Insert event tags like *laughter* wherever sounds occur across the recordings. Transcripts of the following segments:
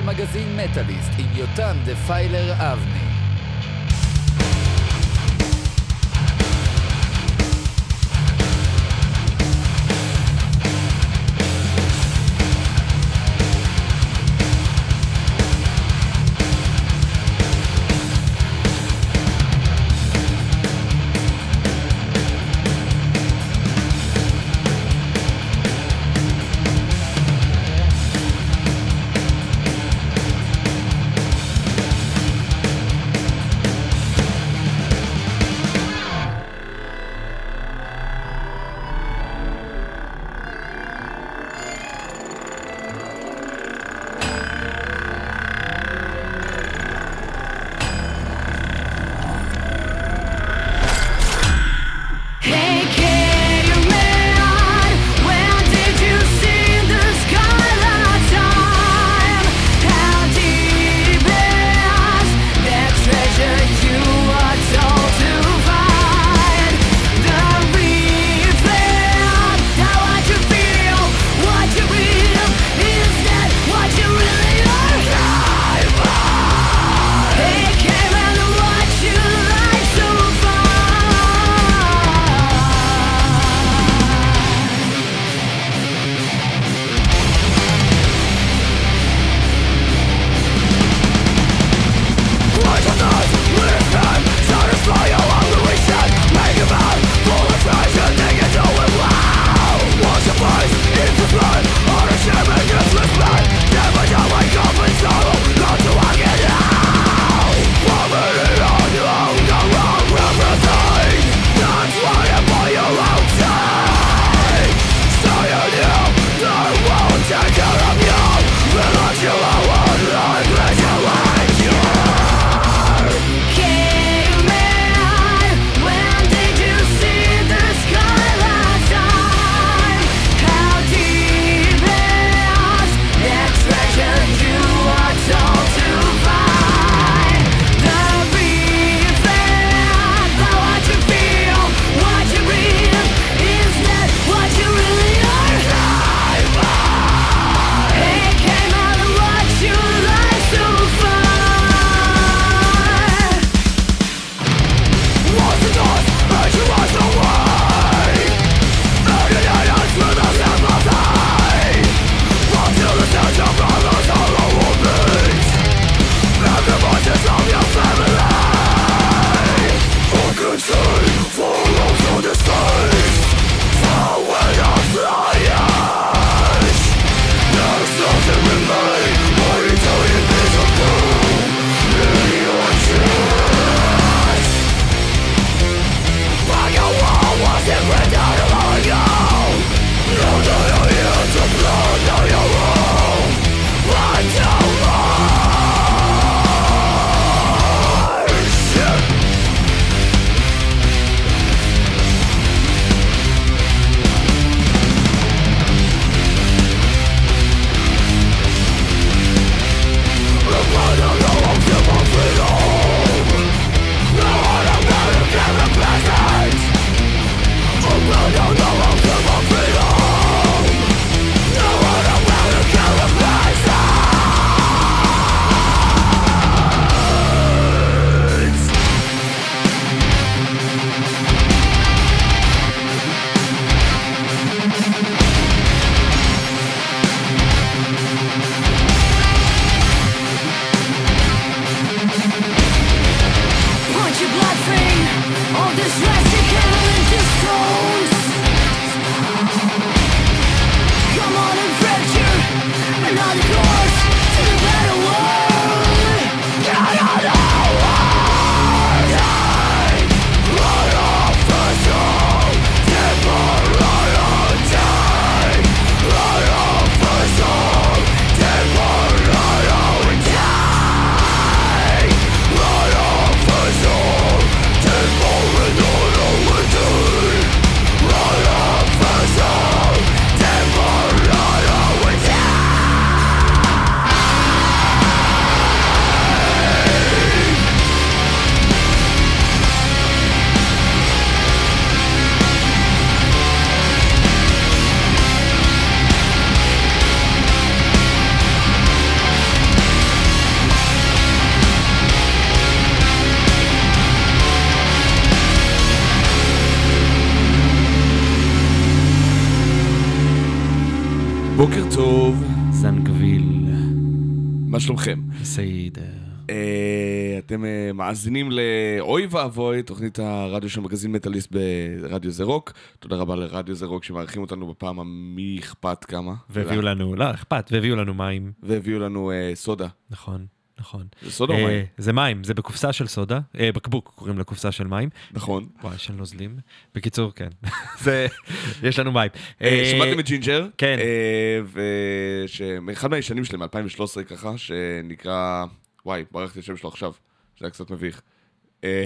של מגזין מטאליסט עם יותם דפיילר אבני. מאזינים לאוי ואבוי, תוכנית הרדיו של מגזין מטאליסט ברדיו זה רוק. תודה רבה לרדיו זה רוק שמארחים אותנו בפעם המי אכפת כמה. והביאו לנו, לא, אכפת, והביאו לנו מים. והביאו לנו אה, סודה. נכון, נכון. זה סודה או אה, מים? זה מים, זה בקופסה של סודה, אה, בקבוק קוראים לקופסה של מים. נכון. וואי, של נוזלים. בקיצור, כן. *laughs* זה, יש לנו מים. אה, אה, שמעתם את Jinjer? כן. ושאחד מהישנים שלהם, מ-2013 ככה, שנקרא... וואי, ברחתי את השם שלו עכשיו, זה היה קצת מביך. אה,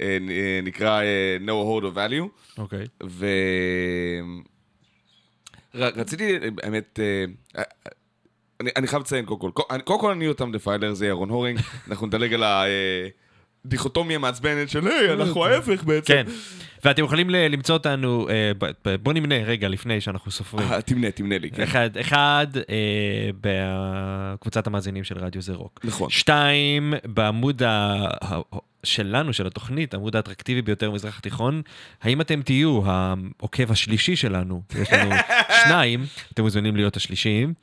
אה, נקרא אה, No Hold of Value. אוקיי. ו... ר- רציתי, האמת, אני, אני חייב לציין קודם כל, קודם כל אני אותם דפיילר, זה ירון הורינג, *laughs* אנחנו נדלג על הדיכוטומיה המעצבנת של היי, אנחנו ההפך בעצם. כן. ואתם יכולים ל- למצוא אותנו, אה, ב- ב- בוא נמנה רגע לפני שאנחנו סופרים. אה, תמנה, תמנה לי, כן. אחד, אחד אה, בקבוצת המאזינים של רדיו זה רוק. נכון. שתיים, בעמוד ה... שלנו, של התוכנית, העמוד האטרקטיבי ביותר במזרח התיכון, האם אתם תהיו העוקב השלישי שלנו? יש לנו *laughs* שניים, אתם מוזמנים להיות השלישיים,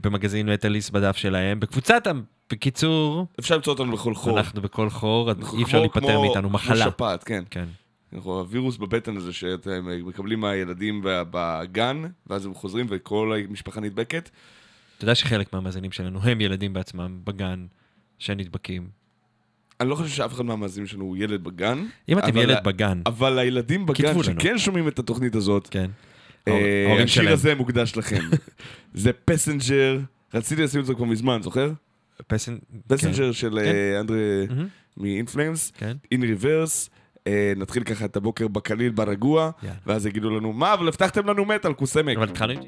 במגזין מטאליסט בדף שלהם. בקבוצת, בקיצור, אפשר למצוא אותנו בכל חור. אנחנו בכל חור, אי אפשר כמו- להיפטר כמו- מאיתנו, כמו מחלה. שפעת, כן. כן. אנחנו הווירוס בבטן הזה שאתם מקבלים מהילדים בגן, ואז הם חוזרים וכל המשפחה נדבקת. אתה יודע שחלק מהמאזינים שלנו הם ילדים בעצמם בגן שנדבקים. אני לא חושב שאף אחד מהמאזינים שלנו הוא ילד בגן. אם אתם ילד בגן, אבל הילדים בגן. שכן שומעים את התוכנית הזאת, כן. אה, השיר. הזה מוקדש לכם. *laughs* זה Passenger, רציתי לשים את זה כבר מזמן, זוכר? Passenger של כן. אה, כן. מהמם, מ In Flames, כן. In Reverse. נתחיל ככה את הבוקר בקליל ברגוע, יאללה. ואז יגידו לנו, מה, אבל הבטחתם לנו מטאל, כוס אמק. אבל התחלנו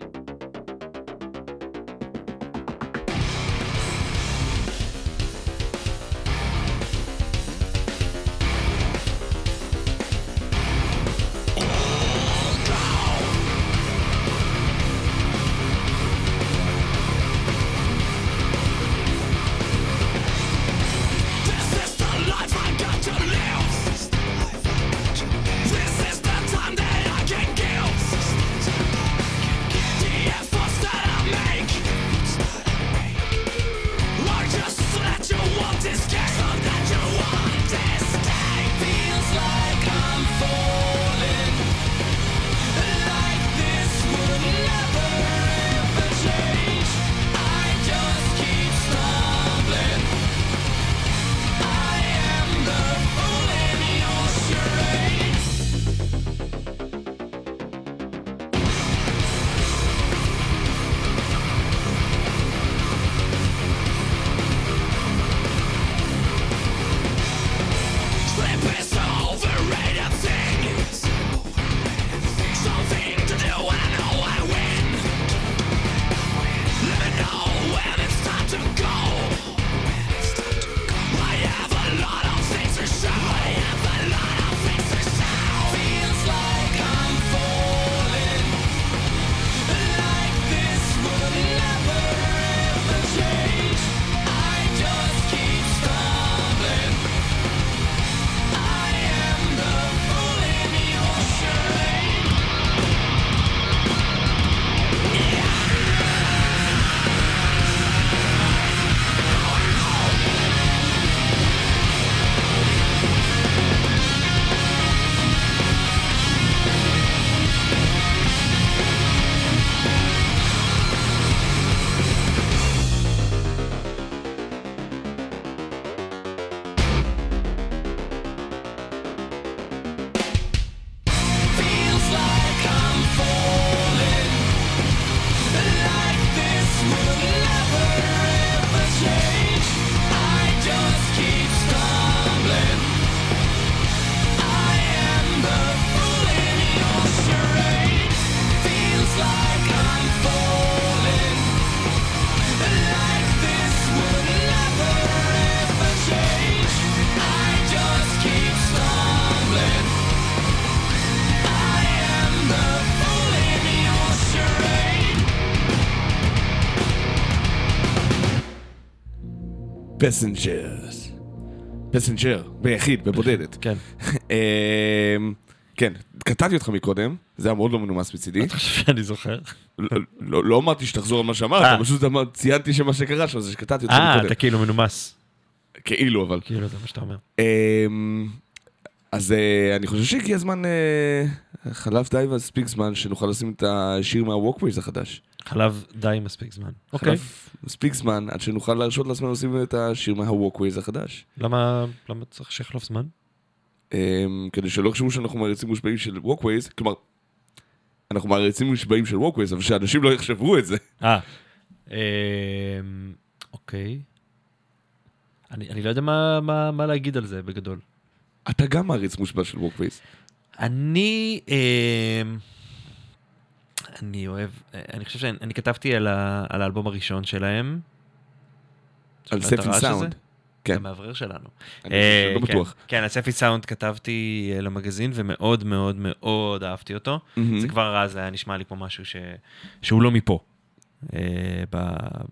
Passengers. Passenger, ביחיד, בבודדת. כן. אמ, כן, קטעתי אותך מקודם, זה היה מאוד לא מנומס מצידי. אתה חושב שאני זוכר? לא- לא לא אמרתי שתחזור על מה אה. שאמרת, פשוט אמר- ציינתי שמה שקרה שם זה שקטעתי אותך אה, מקודם. אתה כאילו מנומס. כאילו, אבל. כאילו, זה מה שאתה אומר. אמ, אז אה, אני חושב שהגיע הזמן, אה, חלף די מספיק זמן שנוכל לשים את השיר מה Walkways החדש. חלף די מספיק זמן. אוקיי. חלף מספיק זמן עד שנוכל להרשות לעצמנו לשים את השיר מה Walkways החדש. למה למה צריך שיחלוף זמן? אמ, כדי שלא יחשבו שאנחנו מעריצים מושבעים של Walkways, כלומר, אנחנו מעריצים מושבעים של Walkways, אבל שאנשים לא יחשבו את זה. אה, אמ, אוקיי. אני אני לא יודע מה- מה מה להגיד על זה בגדול. אתה גם מעריץ מושבע של Walkways. אני, אמ, אני אוהב, אני חושב שאני אני כתבתי על ה- על האלבום הראשון שלהם. על ספי סאונד. כן. המאוורר שלנו. אני אה, לא כן. בטוח. כן, על ספי סאונד כתבתי אה, למגזין ומאוד מאוד מאוד אהבתי אותו. מהמם. זה כבר אז היה נשמע לי כמו משהו ש... שהוא לא מפה. אה.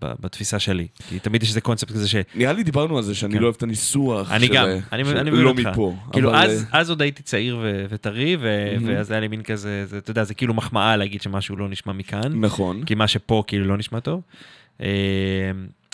בתפיסה שלי. כי תמיד יש איזה קונספט כזה ש... נראה לי דיברנו על זה שאני כן. לא אוהב את הניסוח אני גם, אני, מבין לא אותך. מפה. כאילו, אז, אה, אז עוד הייתי צעיר וטרי. ואז היה לי מין כזה, זה, אתה יודע, זה כאילו מחמאה להגיד שמשהו לא נשמע מכאן, נכון. כי מה שפה כאילו לא נשמע טוב.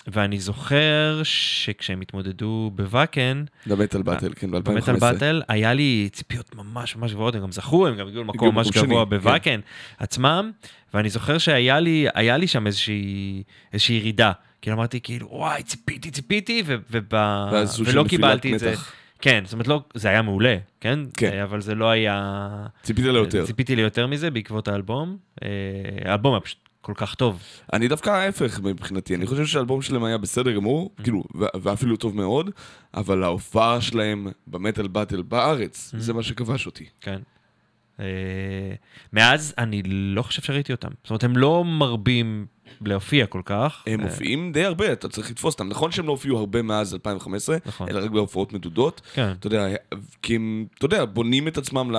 ואני זוכר שכשהם התמודדו בוואקן, במטאל באטל, כן, ב-2015. במטאל באטל, היה לי ציפיות ממש ממש גבוהות, הם גם זכו, הם גם הגיעו למקום ממש גבוה שני, בוואקן עצמם, ואני זוכר שהיה לי, היה לי שם איזושהי, איזושהי ירידה. כאילו אמרתי, כאילו, וואי, ציפיתי, ציפיתי, ולא קיבלתי את זה. כן, זאת אומרת, לא, זה היה מעולה, כן? כן. אבל זה לא היה... ציפית ליותר. ציפיתי ליותר מזה בעקבות האלבום. אה, האלבום היה פשוט כל כך טוב. אני דווקא ההפך מבחינתי, אני חושב שהאלבום שלהם היה בסדר גמור, Mm. כאילו, ואפילו טוב מאוד, אבל ההופעה שלהם במטאל באטל בארץ, Mm. זה מה שכבש אותי. כן. אה, מאז אני לא חושב שראיתי אותם. זאת אומרת, הם לא מרבים להופיע כל כך. הם אה, מופיעים די הרבה, אתה צריך לתפוס אותם. נכון שהם לא הופיעו הרבה מאז 2015, נכון. אלא רק בהופעות מדודות. כן. אתה יודע, כי הם, אתה יודע, בונים את עצמם.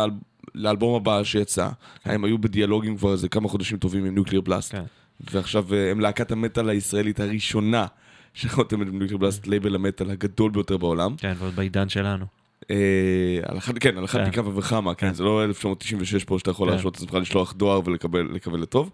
לאלבום הבא שיצא. הם היו בדיאלוגים כבר איזה כמה חודשים טובים עם Nuclear Blast. כן. ועכשיו אה, הם להקת המטאל הישראלית הראשונה שחותמת עם Nuclear Blast, לייבל המטאל הגדול ביותר בעולם. כן, ועוד בעידן שלנו. אה, על אחת, כן, על אחת כן. מכמה וכמה, כן, כן. זה לא 1996 פה שאתה יכול כן. להרשות את עצמך לשלוח דואר ולקבל לקבל לטוב.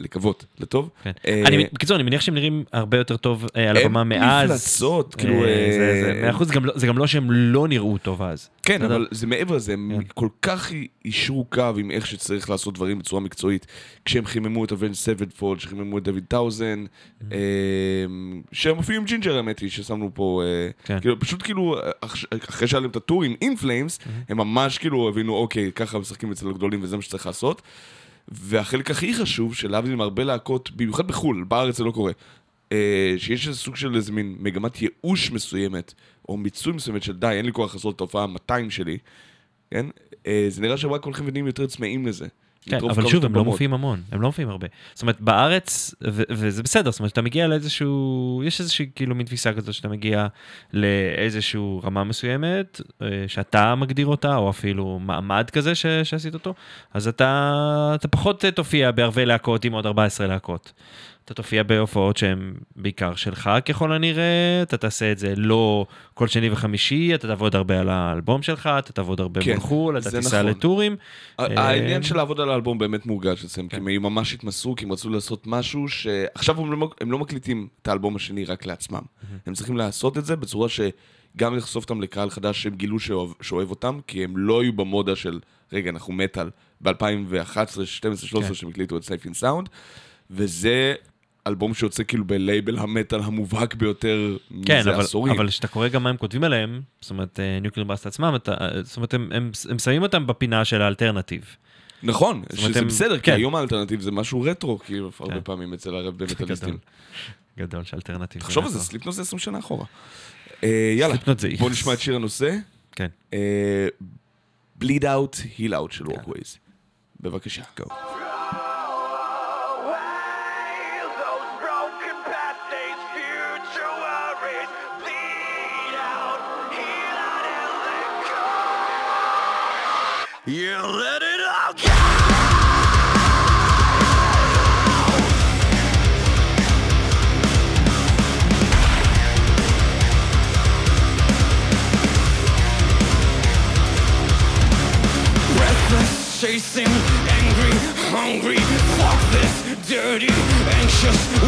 לקוות לטוב. כן. אה, אני, בקיצור, אני מניח שהם נראים הרבה יותר טוב אה, על הם הבמה מאז. מפלצות, כאילו, אה, אה, זה- זה- מאה אחוז, זה גם לא- זה גם לא שהם לא נראו טוב אז. כן. אבל זה מעבר לזה, הם כן. כל כך יישרו קו עם איך שצריך לעשות דברים בצורה מקצועית. כשהם חיממו את Avenged Sevenfold, שחיממו את Devin Townsend, Mm-hmm. אה, שהם אפילו עם Jinjer האמת היא, ששמנו פה, אה, כן. כאילו פשוט כאילו, אח- אחרי שהיה להם את הטור עם In Flames, Mm-hmm. הם ממש כאילו הבינו, אוקיי, ככה משחקים אצל הגדולים וזה מה שצריך לעשות. והחלק הכי חשוב, שלהבדיל מהרבה להקות, במיוחד בחו"ל, בארץ זה לא קורה, אה, שיש איזה סוג של איזה מין מגמת ייאוש מסוימת, או מיצוי מסוימת של די, אין לי כוח לעשות את ההופעה ה-200 שלי, כן? אה, זה נראה שהם רק הולכים ונהיים יותר צמאים לזה. כן, אבל שוב, הם לא. מופיעים המון, הם לא מופיעים הרבה. זאת אומרת, בארץ, ו- וזה בסדר, זאת אומרת, אתה מגיע לאיזשהו, יש איזושהי כאילו מין תפיסה כזאת שאתה מגיע לאיזשהו רמה מסוימת, אה, שאתה מגדיר אותה, או אפילו מעמד כזה ש- שעשית אותו, אז אתה, אתה פחות אה, תופיע בערבי להקות עם עוד 14 להקות. אתה תופיע בהופעות שהן בעיקר שלך ככל הנראה, אתה תעשה את זה לא כל שני וחמישי, אתה תעבוד הרבה על האלבום שלך, אתה תעבוד הרבה כן, מול חו"ל, אתה תיסע נכון. לטורים. אה, העניין של לעבוד על האלבום באמת מורגש אצלם, כי כן. הם היו ממש התמסרו, כי הם רצו לעשות משהו שעכשיו הם לא- הם לא מקליטים את האלבום השני רק לעצמם. הם צריכים לעשות את זה בצורה שגם לחשוף אותם לקהל חדש שהם גילו שאוהב- שאוהב אותם, כי הם לא היו במודה של, רגע, אנחנו מטאל, ב-2011, 12, 13, כן. שהם הקליטו את Safe in Sound, וזה אלבום שיוצא כאילו בלייבל המטאל המובהק ביותר כן, מזה אבל, עשורים. אבל כשאתה קורא גם מה הם כותבים עליהם, זאת אומרת, Nuclear Blast עצמם, אתה, זאת אומרת, הם, הם, הם שמים אותם בפינה של האלטרנטיב. נכון, שזה הם- בסדר, כי כן. היום האלטרנטיב זה משהו רטרו, כאילו, הרבה כן. פעמים אצל הרבה מטאליסטים. גדול. גדול של אלטרנטיב. תחשוב על זה, Slipknot זה 20 שנה אחורה. אה, יאללה, בוא נשמע את שיר הנושא. כן. בליד אאוט, היל אאוט של ווקווייז. בבקשה. Away, You let it all go. Chasing, angry, hungry. Fuck this, dirty, anxious,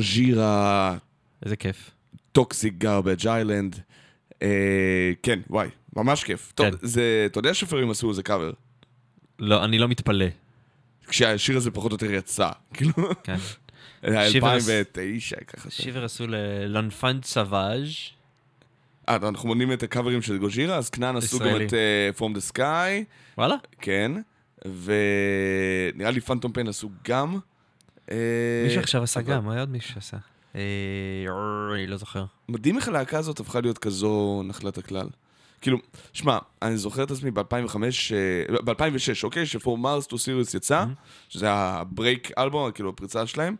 גוז'ירה, איזה כיף. טוקסיק גרבג' איילנד. כן, וואי, ממש כיף. טוב, כן. זה, אתה יודע שפרים עשו איזה קאבר? לא, אני לא מתפלא. כשהשיר הזה פחות או יותר יצא, *laughs* כאילו, כן. היה שיברס. 2009, ככה. שיבר עשו ללנפן סוואז'. אה, אנחנו מונים את הקאברים של גוז'ירה, אז כנען עשו גם. את אה, From the Sky, וואלה? כן, ונראה לי פנטום פיין עשו גם. אה, מישהו עכשיו עשה גם, היה עוד מישהו שעשה. אה, אני לא זוכר. מדהים איך הלהקה הזאת הפכה להיות כזו נחלת הכלל. כאילו, שמע, אני זוכר את עצמי ב-2005, ב-2006, אוקיי? ש-For Mars to Sirius יצא, שזה הברייק אלבום, כאילו הפריצה שלהם,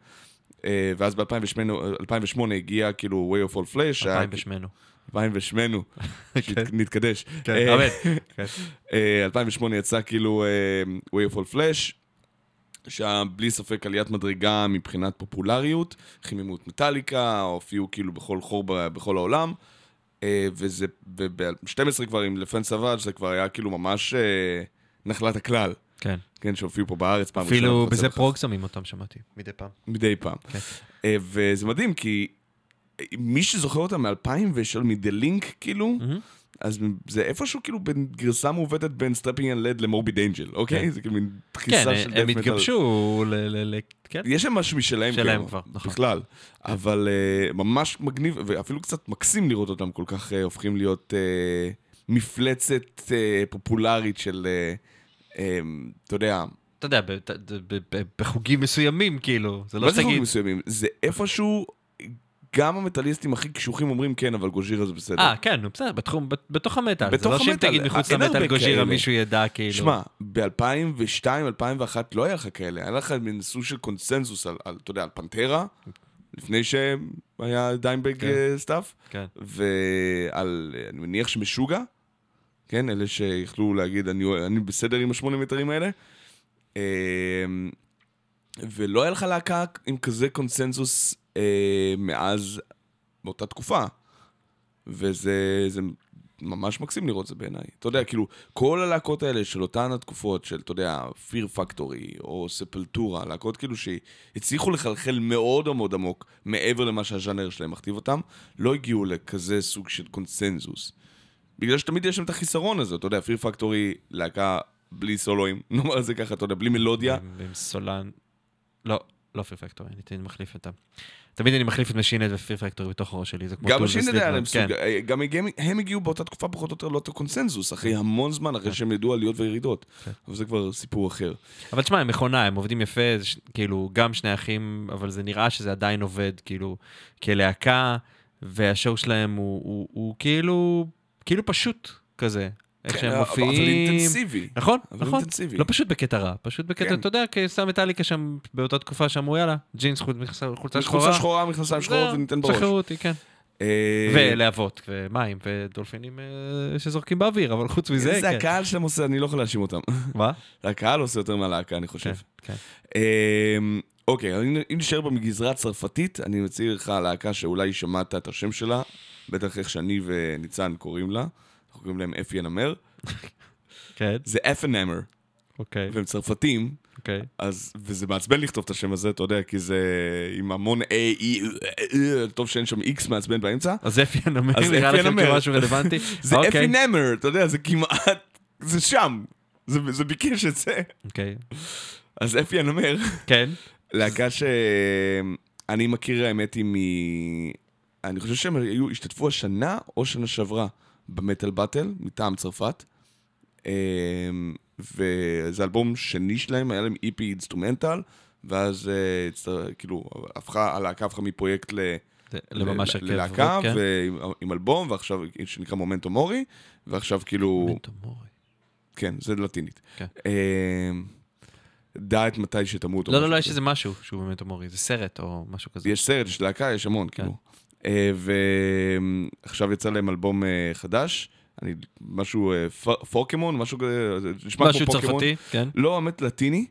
אה, ואז ב-2008 הגיע כאילו Way of All Flesh, שהיה- אלפיים בשמנו. 2008, שנתקדש. כן, אה, אמן. כן. אה, 2008 יצא כאילו אה, Way of All Flash, שהיה בלי ספק עליית מדרגה מבחינת פופולריות, חיממו את מטאליקה, הופיעו כאילו בכל חור בכל העולם, אה, וזה, וב-12 כבר עם לפן סוואג' זה כבר היה כאילו ממש אה, נחלת הכלל, כן. כן, שהופיעו פה בארץ פעם ראשונה. אפילו בזה. פרוג שמים אותם, שמעתי, מדי פעם. מדי פעם. כן. אה, וזה מדהים, כי מי שזוכר אותם מ-2003, מ"דה לינק, כאילו, אז זה איפשהו כאילו בין גרסה מעוותת בין Strapping Young Lad ל Morbid Angel, אוקיי? כן. זה כאילו מין כן, דחיסה של הם death metal. התגבשו ל... כן. יש שם משהו משלהם, שלהם כאילו, כבר, נכון. בכלל. אבל אה, ממש מגניב, ואפילו קצת מקסים לראות אותם כל כך אה, הופכים להיות אה, מפלצת פופולרית של, אתה יודע, אתה יודע, בחוגים מסוימים, כאילו. זה לא מה זה שתגיד... מסוימים? זה איפשהו, גם המטאליסטים הכי קשוחים אומרים כן, אבל Gojira זה בסדר. אה, כן, נו, בסדר, בתחום, בתוך המטאל. זה לא שאם תגיד מחוץ למטאל Gojira. מישהו ידע, כאילו. שמע, ב-2002, 2001 לא היה לך כאלה, היה לך מין סוג של קונסנזוס על, על, אתה יודע, על Pantera, לפני שהיה Dimebag כן. אה, סטאפ, כן. ועל, אני מניח שמשוגע, כן, אלה שיכלו להגיד, אני, אני בסדר עם השמונה מטרים האלה, אה, ולא היה לך להקה עם כזה קונסנזוס מאז, באותה תקופה. וזה זה ממש מקסים לראות זה בעיניי. אתה יודע, כאילו, כל הלהקות האלה של אותן התקופות, של, אתה יודע, Fear Factory או ספלטורה, להקות כאילו שהצליחו לחלחל מאוד מאוד עמוק מעבר למה שהז'אנר שלהם מכתיב אותם, לא הגיעו לכזה סוג של קונסנזוס. בגלל שתמיד יש להם את החיסרון הזה, אתה יודע, Fear Factory, להקה בלי סולואים, *laughs* נאמר את זה ככה, אתה יודע, בלי מלודיה. עם סולן... לא, לא פיר פקטורי, אני תמיד מחליף אותם. תמיד אני מחליף את משינט ופיר פקטורי בתוך הראש שלי, זה כמו גם טול השינד היה להם סוג, כן. אה, גם הם הגיעו באותה תקופה פחות או יותר לאותו קונסנזוס, אחרי המון זמן, אחרי שהם ידעו עליות וירידות. כן. אבל זה כבר סיפור אחר. אבל תשמע, הם מכונה, הם עובדים יפה, כאילו, גם שני אחים, אבל זה נראה שזה עדיין עובד, כאילו, כלהקה, והשואו שלהם הוא כאילו, כאילו פשוט כזה. איך כן, שהם מופיעים. אבל אינטנסיבי. נכון, אבל נכון. אינטנסיבי. לא פשוט בקטע רע, פשוט בקטע, כן. אתה יודע, כי סתם מטאליקה שם באותה תקופה שאמרו, יאללה, ג'ינס חולצה שחורה. חולצה שחורה, מכנסיים שחורות וניתן בראש. שחררו אותי, כן. אה, ולהבות, ומים, ודולפינים אה, שזורקים באוויר, אבל חוץ מזה, זה כן. הקהל שלהם עושה, אני לא יכול להאשים אותם. מה? *laughs* הקהל עושה יותר מהלהקה, אני כן, חושב. כן. אמ, אוקיי, אז אם- אם נשאר בגזרה הצרפתית, אני מציע לך להקה שאולי שמעת את השם שלה, בטח איך שאני וניצן קוראים לה, אנחנו קוראים להם אפי הנמר, כן, זה אפנמר, אוקיי, והם צרפתים, אוקיי. אז, וזה מעצבן לכתוב את השם הזה, אתה יודע, כי זה עם המון A, E, אה, טוב שאין שם X מעצבן באמצע. אז אפי הנמר, נראה לכם. כמשהו רלוונטי? *laughs* זה אוקיי, אפי נמר, אתה יודע, זה כמעט, זה שם, זה, זה ביקש את זה. אוקיי, אז אפי הנמר, כן, להקה שאני מכיר, האמת היא, מ... אני חושב שהם היו, השתתפו השנה או שנה שעברה ב Metal Battle, מטעם צרפת. אמ, וזה אלבום שני שלהם, היה להם EP אינסטרומנטל, ואז אה, כאילו, הפכה, הלהקה הפכה מפרויקט ל... לממש ל- הרכב. ללהקה, כן. ועם עם אלבום, ועכשיו, שנקרא Memento Mori, ועכשיו כאילו... Memento Mori. כן, זה לטינית. כן. אמ, דע את מתי שתמות. לא, לא, לא, יש. איזה משהו שהוא באמת הומורי, זה סרט או משהו כזה. יש סרט, יש להקה, יש המון, כן. כאילו. אה, ועכשיו יצא להם אלבום אה, חדש, אני, משהו, אה, פ- פורקמון, משהו כזה, זה נשמע משהו כמו פוקימון. צרפתי, כן. לא, האמת, לטיני,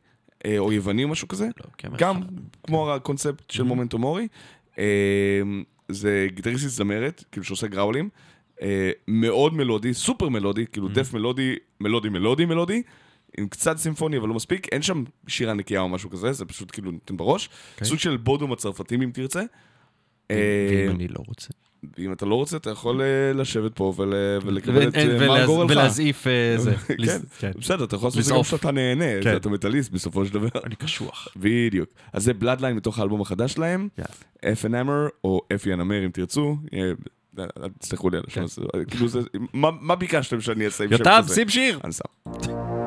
או יווני או משהו כזה. לא, כן, גם. כמו הקונספט של מומנטו מורי. זה גיטריסטית זמרת, כאילו שעושה גראולים. מאוד מלודי, סופר מלודי, כאילו דף מלודי, מלודי, מלודי, מלודי. עם קצת סימפוני, אבל לא מספיק. אין שם שירה נקייה או משהו כזה, זה פשוט כאילו נותן בראש. סוג של בודום הצרפתים, אם תרצה. אה, ואם אני לא רוצה. אם אתה לא רוצה, אתה יכול אה, לשבת פה ול- ולקבל את אה, מה גורלך. ולהזעיף *laughs* זה. כן, כן. בסדר, אתה יכול לעשות את זה גם. כשאתה נהנה, כן. אתה מטאליסט בסופו של דבר. אני קשוח. בדיוק. אז זה בלאדליין מתוך האלבום החדש שלהם, אפ אנ אמר, או אפי אם תרצו. תסלחו לי על השם הזה, כאילו מה ביקשתם שאני אעשה עם שם כזה? יותם, שים שיר! אני שם.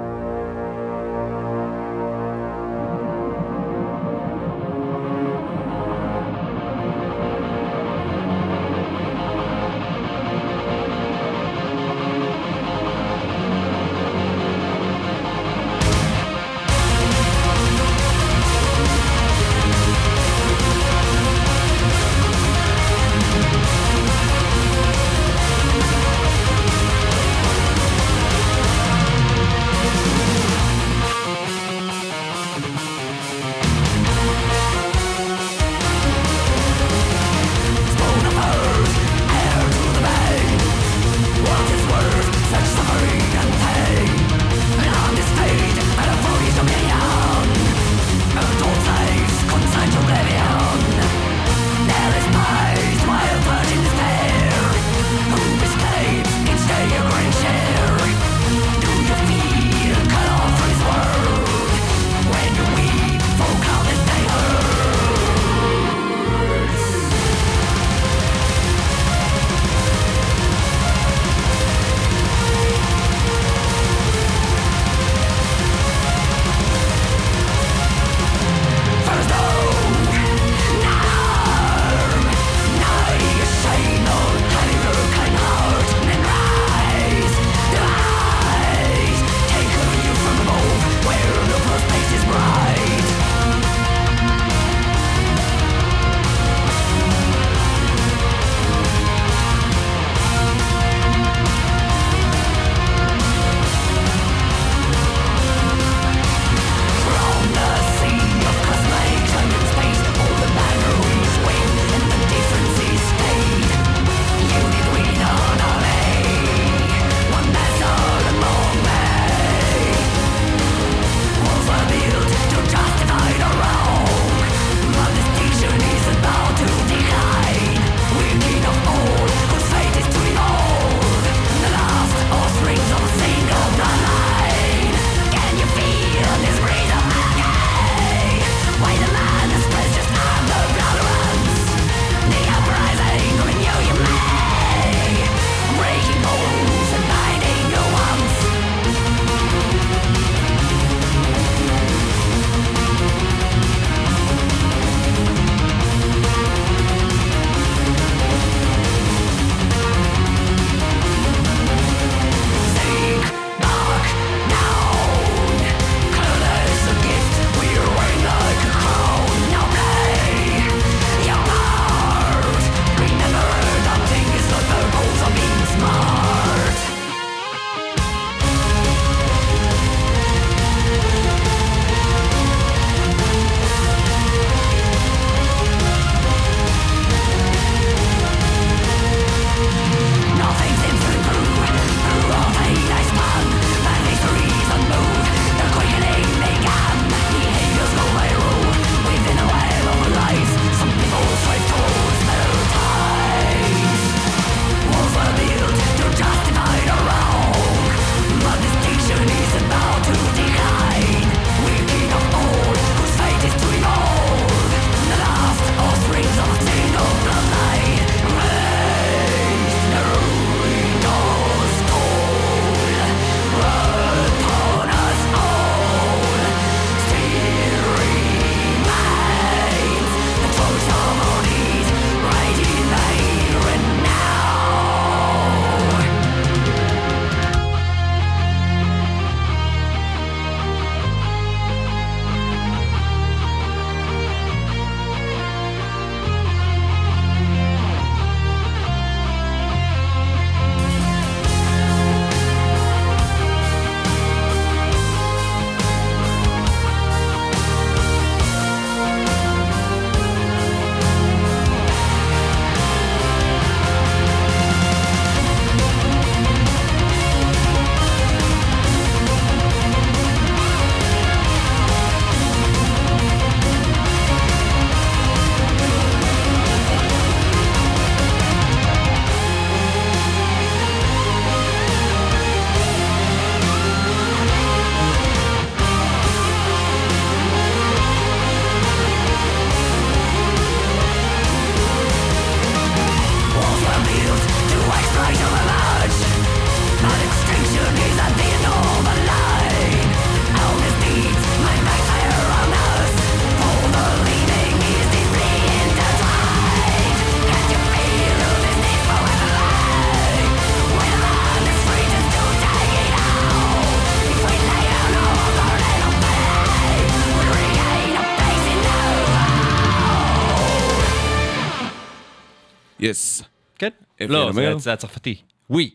יס. כן? לא, זה. זה הצרפתי. ווי.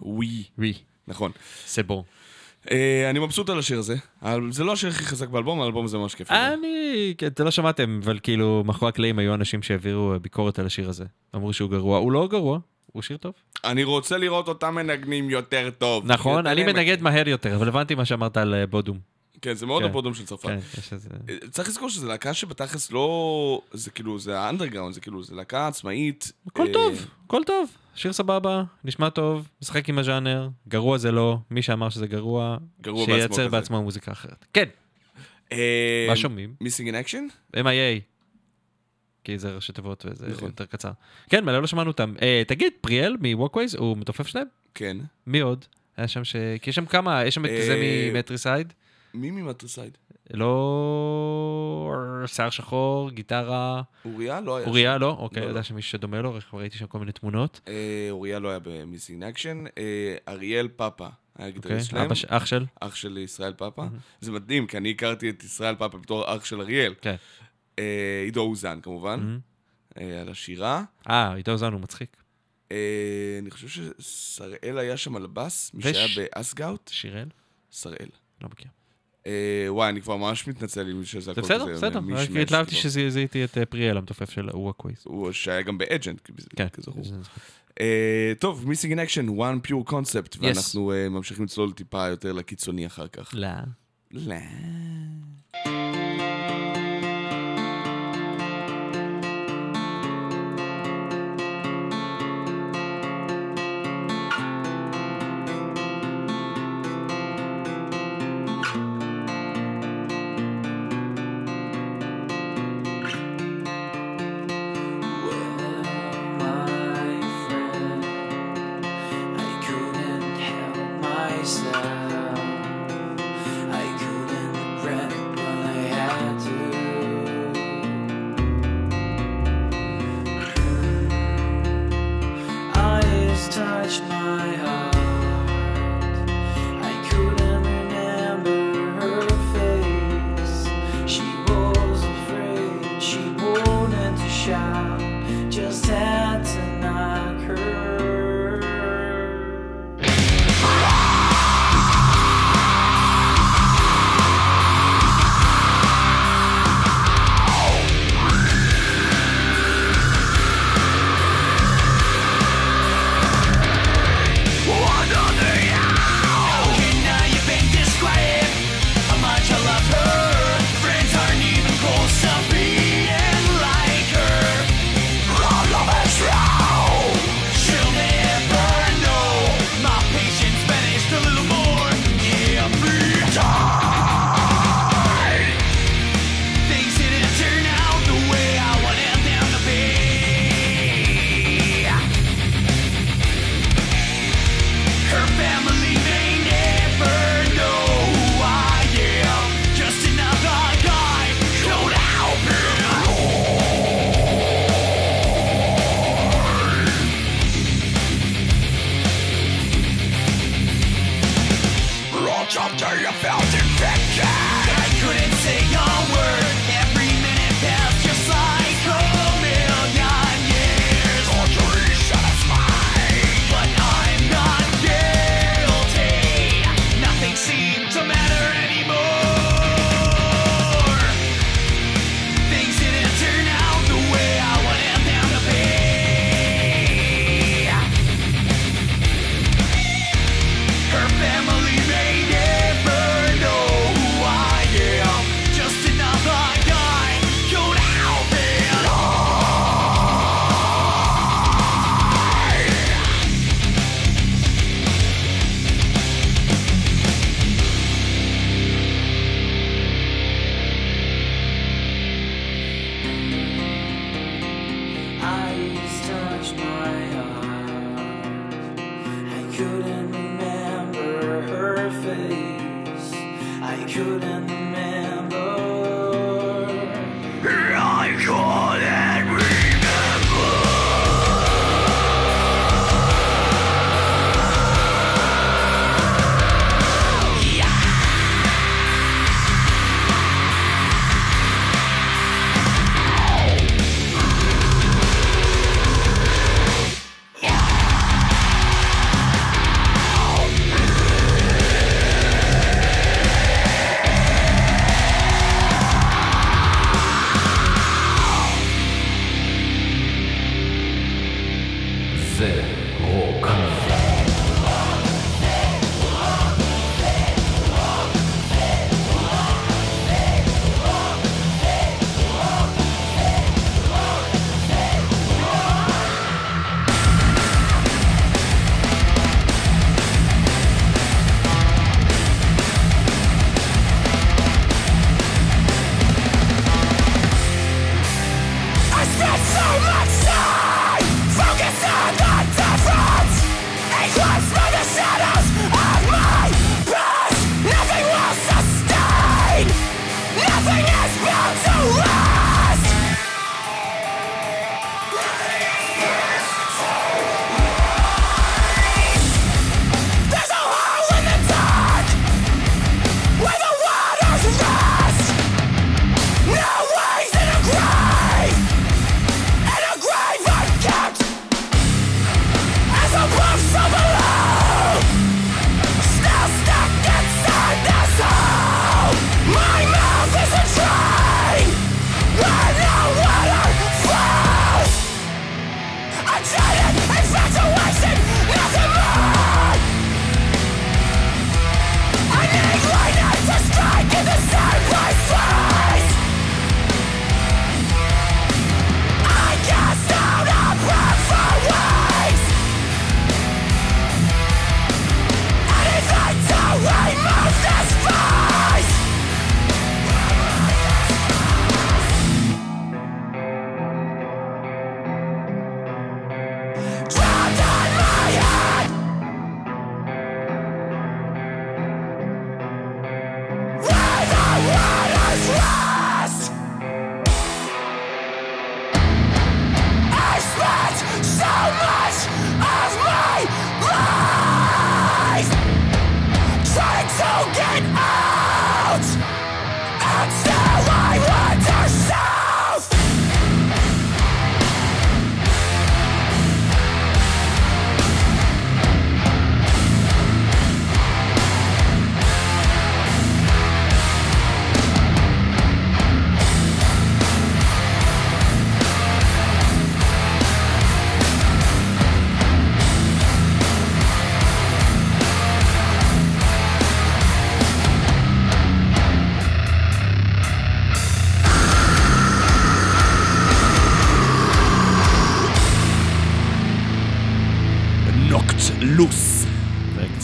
ווי. ווי. נכון. זה. אה, אני מבסוט על השיר הזה. אבל זה לא השיר הכי חזק באלבום, האלבום הזה ממש כיף. אני, כן, אתם לא שמעתם, אבל כאילו, מאחורי הקלעים היו אנשים שהעבירו אה, ביקורת על השיר הזה. אמרו שהוא גרוע. הוא לא גרוע, הוא שיר טוב. אני רוצה לראות אותם מנגנים יותר טוב. נכון, יותר אני מנגד מהר יותר, אבל הבנתי מה שאמרת על אה, בודום. כן, זה מאוד כן. הפודום של צרפת. כן, יש איזה... אה, צריך לזכור שזו להקה שבתכלס לא... זה כאילו, זה האנדרגראונד, זה כאילו, זה להקה עצמאית. הכל אה, טוב, הכל טוב. שיר סבבה, נשמע טוב, משחק עם הז'אנר, גרוע זה לא, מי שאמר שזה גרוע, גרוע שייצר. בעצמו מוזיקה אחרת. כן, אה, מה שומעים? Missing in Action? MIA. כי זה ראשי תיבות וזה נכון. יותר קצר. כן, מלא לא שמענו אותם. תגיד, פריאל מ Walkways, הוא מתופף שלהם? כן. מי עוד? היה שם ש... כי יש שם כמה, יש שם את זה מ Matricide. מי מ Matricide? לא... שיער שחור, גיטרה. אוריה לא היה. אוריה לא? אוקיי, לא, אני יודע לא. שמישהו שדומה לו, ראיתי שם כל מיני תמונות. אה, אוריה לא היה ב Missing Action. אה, אריאל פאפה היה אוקיי, גיטריסט שלהם. ש- אח של? אח של ישראל פאפה. זה מדהים, כי אני הכרתי את ישראל פאפה בתור אח של אריאל. כן. אה, עידו אוזן כמובן. אה, על השירה. אה, עידו אוזן הוא מצחיק. אה, אני חושב ששראל היה שם על בס, מי וש- שהיה באסגאוט, שיראל? שראל. לא מכיר. אה, וואי, אני כבר ממש מתנצל עם שזה זה הכל בסדר, כזה בסדר. מישמש, רק התלהבתי. שזיהיתי את אה, פריאל, המתופף של Walkways. הוא שהיה גם ב Agent, כן. כזכור. אה, טוב, Missing in Action, one pure concept, ואנחנו ממשיכים לצלול טיפה יותר לקיצוני אחר כך. לא. לא.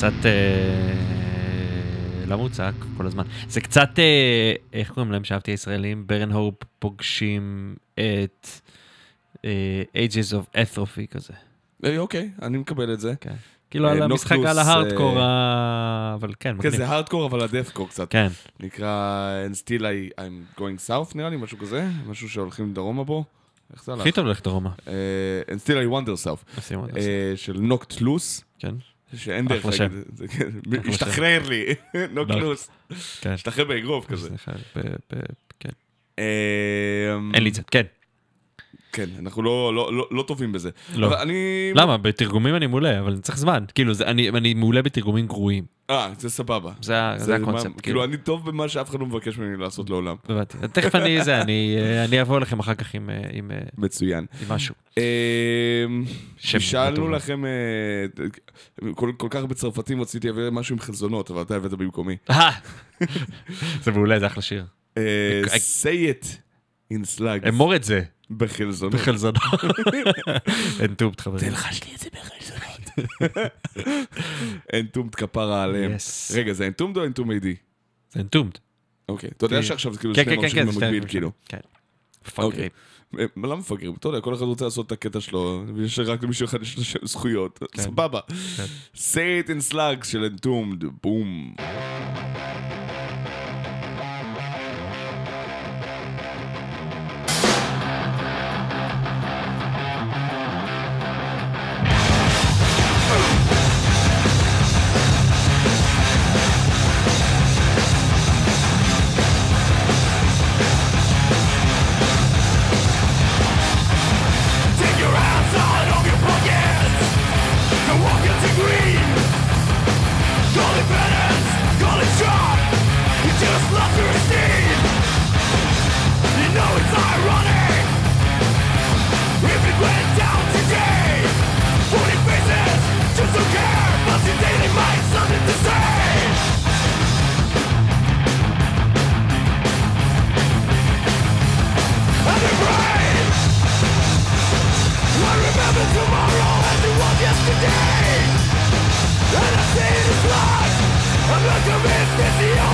קצת... אה, למה הוא צעק כל הזמן? זה קצת, אה, איך קוראים להם שאהבתי הישראלים? ברן הופ פוגשים את אה, Ages of Atrophy כזה. אוקיי, אני מקבל את זה. כן. כאילו על המשחק על ההארדקור, אבל כן, כן. זה הארדקור, אבל הדפקור קצת. כן, נקרא And still I'm going south נראה לי, משהו כזה, משהו שהולכים דרומה בו. איך זה הלך? הכי טוב ללכת דרומה. And still I wonder south. של נוקט לוס, כן, שאין דרך להגיד. את זה. כן, השתחרר לי, נוקט נוק. לוס. כן. השתחרר באגרוף כזה. כן. אה, אין לי את זה, כן. כן, אנחנו לא- לא לא- לא טובים בזה. לא. אני... למה? בתרגומים אני מעולה, אבל אני צריך זמן. כאילו, זה- אני אני מעולה בתרגומים גרועים. אה, זה סבבה. זה הקונספט. כאילו, כאילו. אני טוב במה שאף אחד לא מבקש ממני לעשות לעולם. הבנתי. תכף אני זה, אני אה, אני אבוא אליכם אחר כך עם אה, עם, אה, מצוין. עם משהו. שם שאלנו. לכם, כל כל כך בצרפתים רציתי להביא משהו עם חלזונות, אבל אתה הבאת במקומי. זה מעולה, זה אחלה שיר. say it in slugs. אמור את זה, בחלזונות. בחלזונות. אין טובט, חברים. תלחש לי את זה בחלזונות. אנטומט כפרה עליהם. Yes. רגע, זה אנטומט או אנטום איי-די? זה אנטומט. אוקיי. אתה יודע שעכשיו זה כאילו כן, שני כן, ממשיכים כן, במקביל, כאילו. כן. פאקרים. אה, למה מפגרים? אתה יודע, כל אחד רוצה לעשות את הקטע שלו, ויש רק למישהו אחד יש לו זכויות. סבבה. it in slugs של אנטומד, בום. Yesterday. And I say it is lost. I'm not convinced it's the only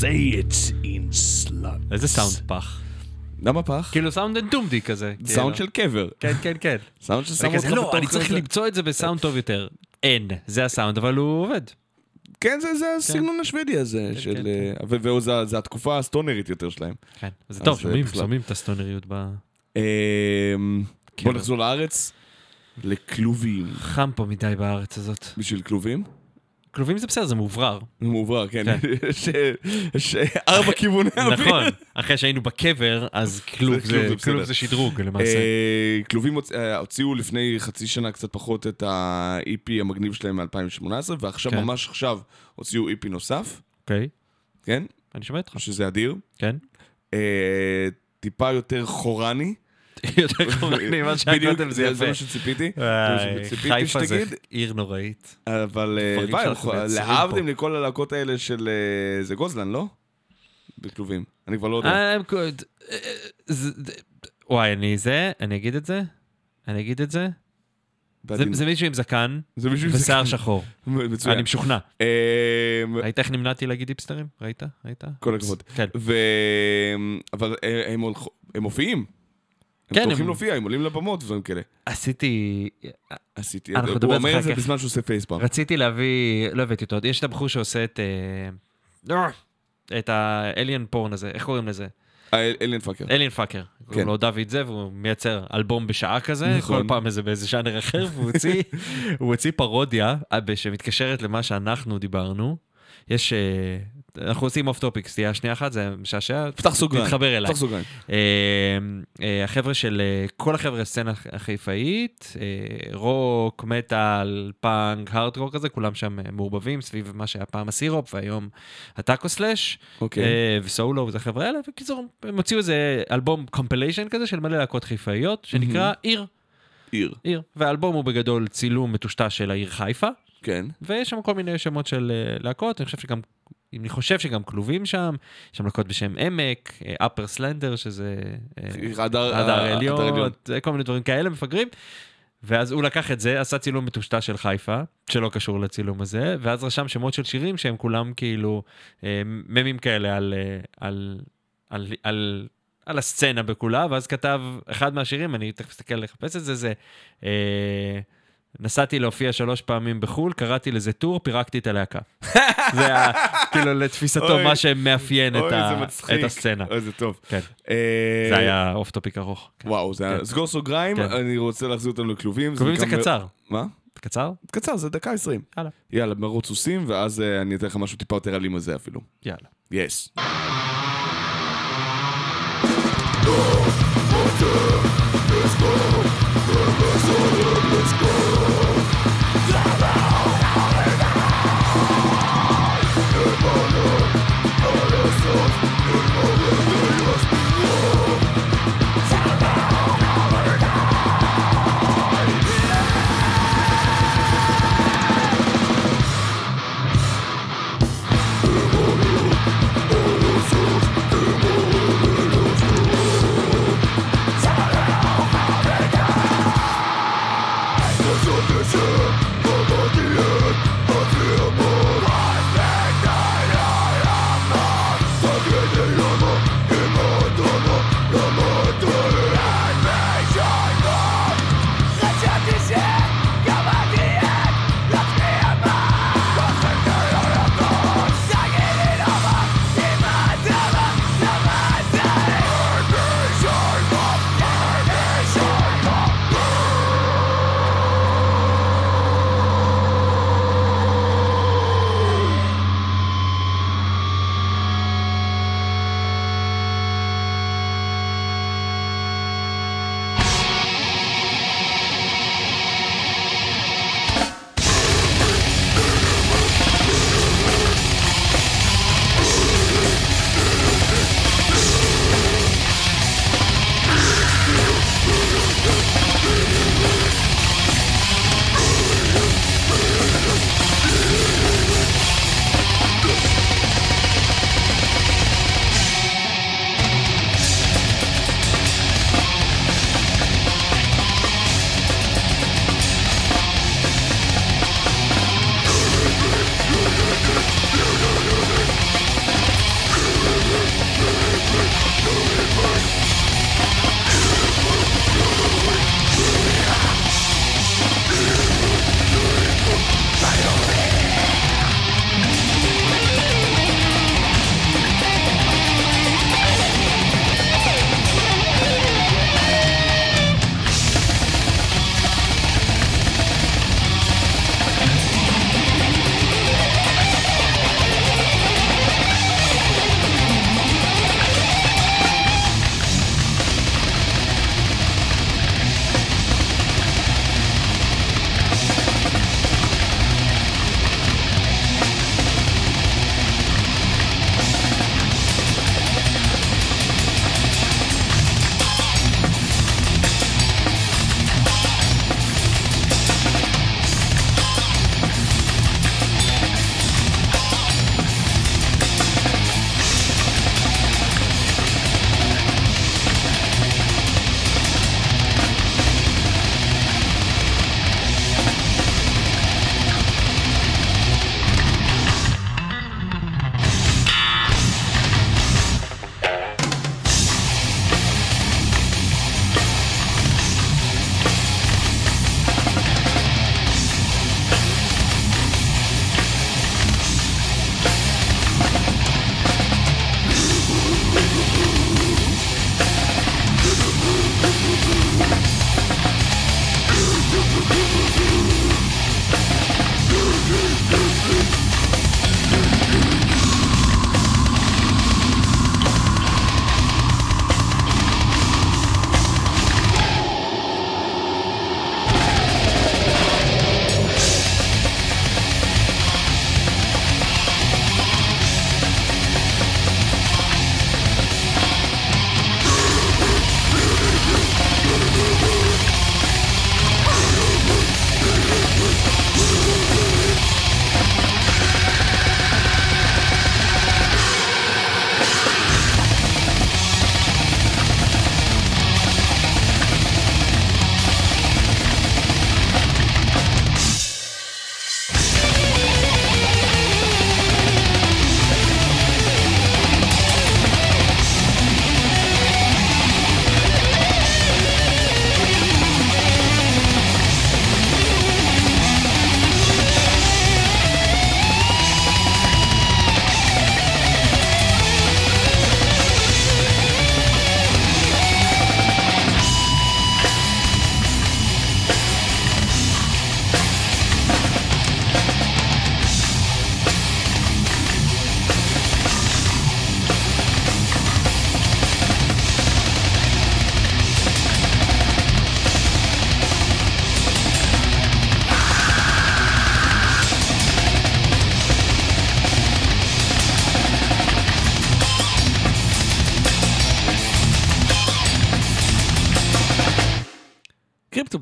say it in slut. איזה סאונד פח. למה פח? כאילו סאונד אנטומדי כזה. סאונד כאילו. של קבר. כן, כן, כן. סאונד וכזה, אותך לא, אני צריך. למצוא את זה בסאונד טוב יותר. אין, זה הסאונד, אבל הוא עובד. כן, זה- זה הסגנון השוודי הזה, כן, של... כן, אה, וזה זה- זה התקופה הסטונרית יותר שלהם. כן. זה טוב, שומעים. שומעים את הסטונריות ב... אמ, בוא קבר. נחזור לארץ. לכלובים. חם פה מדי בארץ הזאת. בשביל כלובים? כלובים זה בסדר, זה מאוברר. זה מאוברר, כן. כן. *laughs* יש- יש ארבע כיווני אוויר. נכון, אחרי שהיינו בקבר, אז כלוב זה שדרוג למעשה. אה, כלובים אה, הוציאו לפני חצי שנה קצת פחות את ה-EP המגניב שלהם מ-2018, ועכשיו, כן. ממש עכשיו, הוציאו EP נוסף, אוקיי, כן? אני שומע אותך. שזה אדיר. כן. אה, טיפה יותר חורני. יותר חורני, מה שהיה בדיוק, קודם זה יפה. זה מה שציפיתי. חיפה זה. עיר נוראית. אבל אה, להבדיל. מכל הלהקות האלה של... אה, זה גוזלן, לא? בכלובים. אני כבר לא יודע. אה, וואי, אני זה, אני אגיד את זה, אני אגיד את זה. זה- מישהו עם זקן ושיער. שחור. מצוין. אני משוכנע. אמ, ראית איך נמנעתי להגיד היפסטרים? ראית? ראית? כל הכבוד. כן. ו... אבל הם הולכ- מופיעים. הם כן, טורחים הם- להופיע, הם עולים לבמות ודברים כאלה. עשיתי... עשיתי, אנחנו הוא אומר את זה. בזמן שהוא עושה facepalm. רציתי להביא, לא הבאתי אותו, יש את הבחור שעושה את... אה, את ה Alien Porn הזה, איך קוראים לזה? Alien Fucker. Alien Fucker. קוראים כן. לו דוד זה, והוא מייצר אלבום בשעה כזה, נכון. כל פעם איזה באיזה ז'אנר אחר, והוא הוציא, *laughs* פרודיה אה, שמתקשרת למה שאנחנו דיברנו. יש... אנחנו עושים off topic, סטייה שנייה אחת, זה משעשע. פתח סוגריים. תתחבר אליי. פתח סוגריים. אה, אה, החבר'ה של, אה, כל החבר'ה סצנה החיפאית, רוק, מטאל, פאנק, הארדקור כזה, כולם שם מעורבבים סביב מה שהיה פעם הסירופ והיום הטאקו slash, אוקיי. וסולו וזה החבר'ה האלה, בקיצור, הם הוציאו איזה אלבום compilation כזה של מלא להקות חיפאיות, שנקרא עיר, עיר. עיר, והאלבום הוא בגדול צילום מטושטש של העיר חיפה, כן. ויש שם כל מיני שמות של להקות, אני חושב שגם, אני חושב שגם כלובים שם, יש שם להקות בשם עמק, אפר סלנדר, שזה... אה, הדר הדר עליון, כל מיני דברים כאלה מפגרים. ואז הוא לקח את זה, עשה צילום מטושטש של חיפה, שלא קשור לצילום הזה, ואז רשם שמות של שירים שהם כולם כאילו אה, ממים כאלה על, אה, על, על, על, על הסצנה בכולה, ואז כתב אחד מהשירים, אני תכף אסתכל לחפש את זה, זה אה, נסעתי להופיע שלוש פעמים בחו"ל, קראתי לזה טור, פירקתי את הלהקה. *laughs* זה היה, כאילו לתפיסתו מה שמאפיין את, ה, הסצנה. אוי, זה טוב. כן. אה, זה היה off topic ארוך. כן. וואו, זה היה... כן. סגור סוגריים, כן. אני רוצה להחזיר אותנו לכלובים. כלובים זה קצר. מה? קצר? קצר, זה דקה עשרים. יאללה. יאללה, מרוץ סוסים, ואז אה, אני אתן לך משהו טיפה יותר אלים על זה אפילו. יאללה. yes.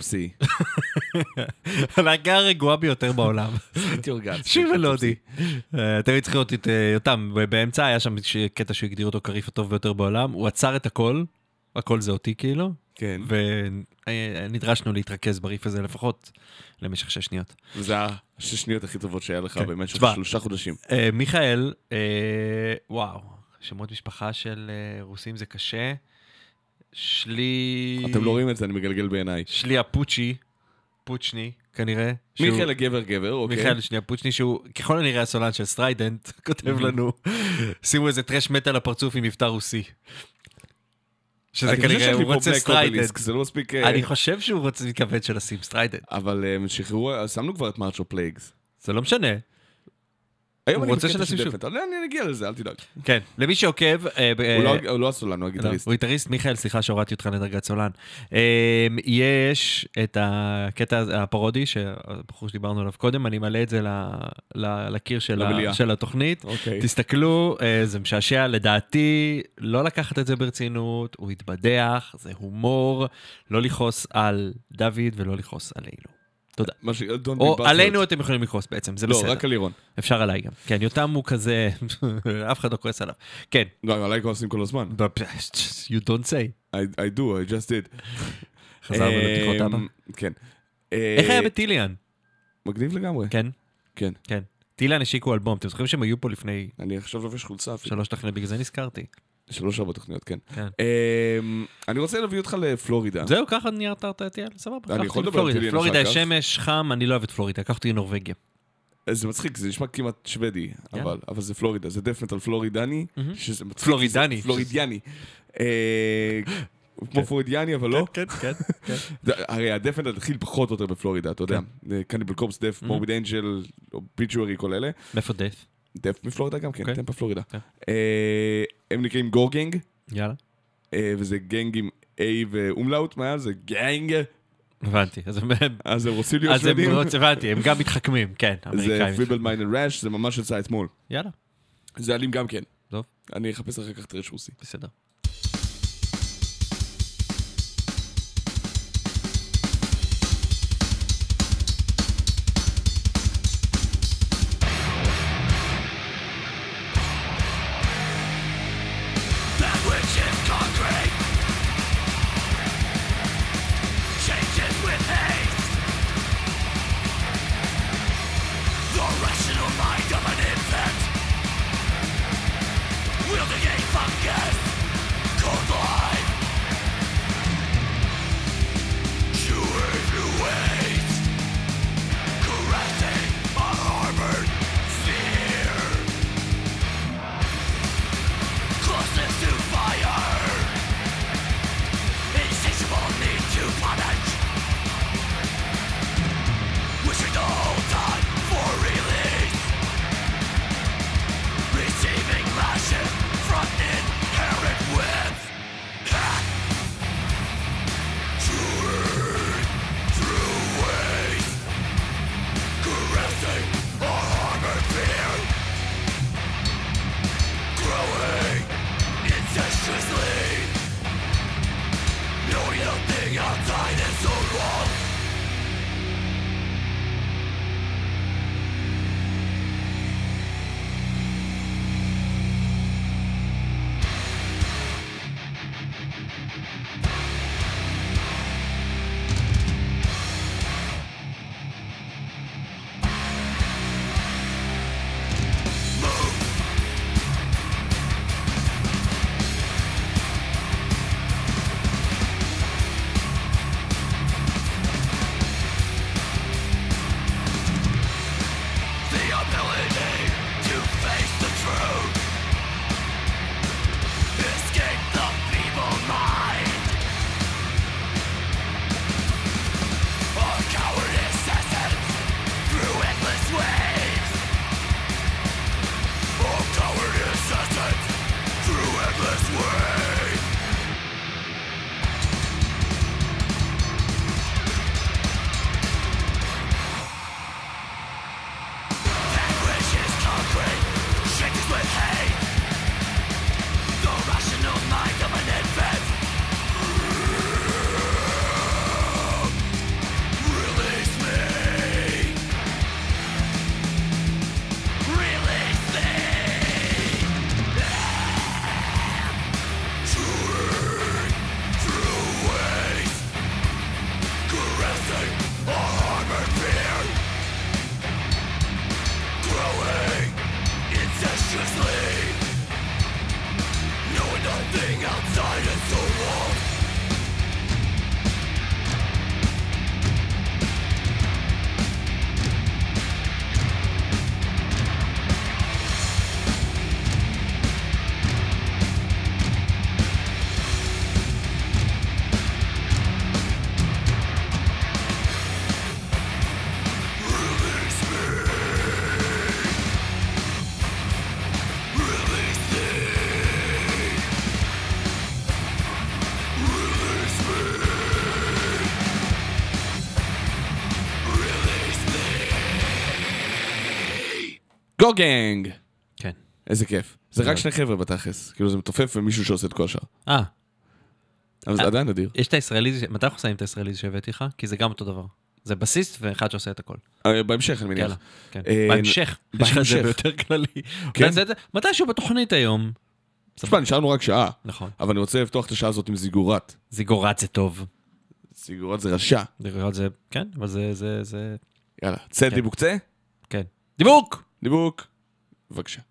אוקטופסי. *laughs* הלהקה הרגועה ביותר בעולם. *laughs* שיר מלודי. אה, אתם צריכים לראות את אה, יותם, באמצע היה שם קטע שהוא הגדיר אותו כריף הטוב ביותר בעולם, הוא עצר את הכל, הכל זה אותי כאילו, כן. ונדרשנו להתרכז בריף הזה לפחות למשך שש שניות. וזה השש שניות הכי טובות שהיה לך כן. במשך שלושה חודשים. אה, מיכאל, אה, וואו, שמות משפחה של אה, רוסים זה קשה. שלי... אתם לא רואים את זה, אני מגלגל בעיניי. שלי הפוצ'י, פוצ'ני, כנראה. שהוא- מיכאל הגבר גבר, אוקיי. מיכאל שנייה פוצ'ני שהוא ככל הנראה הסולן של Strident *laughs* כותב לנו שימו איזה thrash מת על הפרצוף עם מבטא רוסי. שזה כנראה הוא רוצה Strident. זה לא מספיק... אה, אני חושב שהוא רוצה מתכוון של לשים Strident. אבל אה, הם שחררו, שמנו כבר את March of Plagues. זה לא משנה. היום אני רוצה שנשים שוב. אבל אני נגיע לזה, אל תדאג. כן, למי שעוקב, אה, הוא אה, לא- הוא לא הסולן, הוא הגיטריסט. הוא גיטריסט, מיכאל, סליחה שהורדתי אותך לדרגת סולן. אה, יש את הקטע הפרודי, שהבחור שדיברנו עליו קודם, אני מעלה את זה לקיר. של התוכנית. אוקיי. תסתכלו, אה, זה משעשע, לדעתי, לא לקחת את זה ברצינות, הוא התבדח, זה הומור, לא לכעוס על דוד ולא לכעוס עלינו. תודה. מה ש... או. עלינו אתם יכולים לכעוס בעצם, זה לא, בסדר. רק על לירון. אפשר עליי גם. כן, יותם הוא כזה, *laughs* אף אחד לא כועס עליו. כן. לא, עליי כועסים כל הזמן. You don't say. I I do, I just did. חזרנו לבדיחות אבא. אמ, כן. איך אה, היה בטיליאן? מגניב לגמרי. כן, כן. כן. טיליאן השיקו אלבום, אתם זוכרים שהם היו פה לפני אני עכשיו לובש חולצה אפילו. שלוש תכניות, בגלל זה נזכרתי. שלוש ארבע תוכניות, כן. כן. אמ, אני רוצה להביא אותך לפלורידה. זהו, ככה ניירת יאללה, סבבה. אני יכול לדבר על. טיליאן פלורידה יש. שמש, חם, אני לא אוהב את פלורידה, קח אותי לנורבגיה. זה מצחיק, זה נשמע כמעט שוודי, יאללה. אבל זה פלורידה, זה דף מטל פלורידני. פלורידני. פלורידיאני. אה, כמו פלורידיאני, אבל לא. כן, כן, כן. *laughs* הרי הדף מטל התחיל פחות או יותר בפלורידה, אתה יודע. קניבל קורפס דף. מורביד אנג'ל, ביצ'וארי, כל אלה. מאיפה דף? דף מפלורידה גם כן, אוקיי. טמפה פלורידה. הם נקראים גורגנג, יאללה. אה, וזה גנג עם A ואומלאוט, מה? זה גנג, הבנתי. אז הם... אז הם רוצים להיות אז הם שוודים. הבנתי, הם גם מתחכמים, כן, זה. פריבל מיינד ראש, זה ממש יצא אתמול. יאללה, זה אלים גם כן. טוב, אני אחפש אחר כך טרש רוסי. בסדר. גו גנג! כן. איזה כיף. זה רק שני חבר'ה בתכלס. כאילו זה מתופף ומישהו שעושה את כל השאר. אה, אבל זה אה. עדיין נדיר. יש את הישראלי, מתי אנחנו שמים את הישראלי שהבאתי לך? כי זה גם אותו דבר. זה בסיסט ואחד שעושה את הכל. אה, בהמשך אני מניח. כן. אה, בהמשך. *laughs* את זה בהמשך. ביותר כללי. כן? מתישהו בתוכנית היום. תשמע, נשארנו רק שעה. נכון. אבל אני רוצה לפתוח את השעה הזאת עם זיגורת. זיגורת זה טוב. זיגורת זה רשע. זיגורת זה, כן, אבל זה, זה, זה, יאללה, צא כן. דיבוק צא. כן. דיבוק! דיבוק. בבקשה.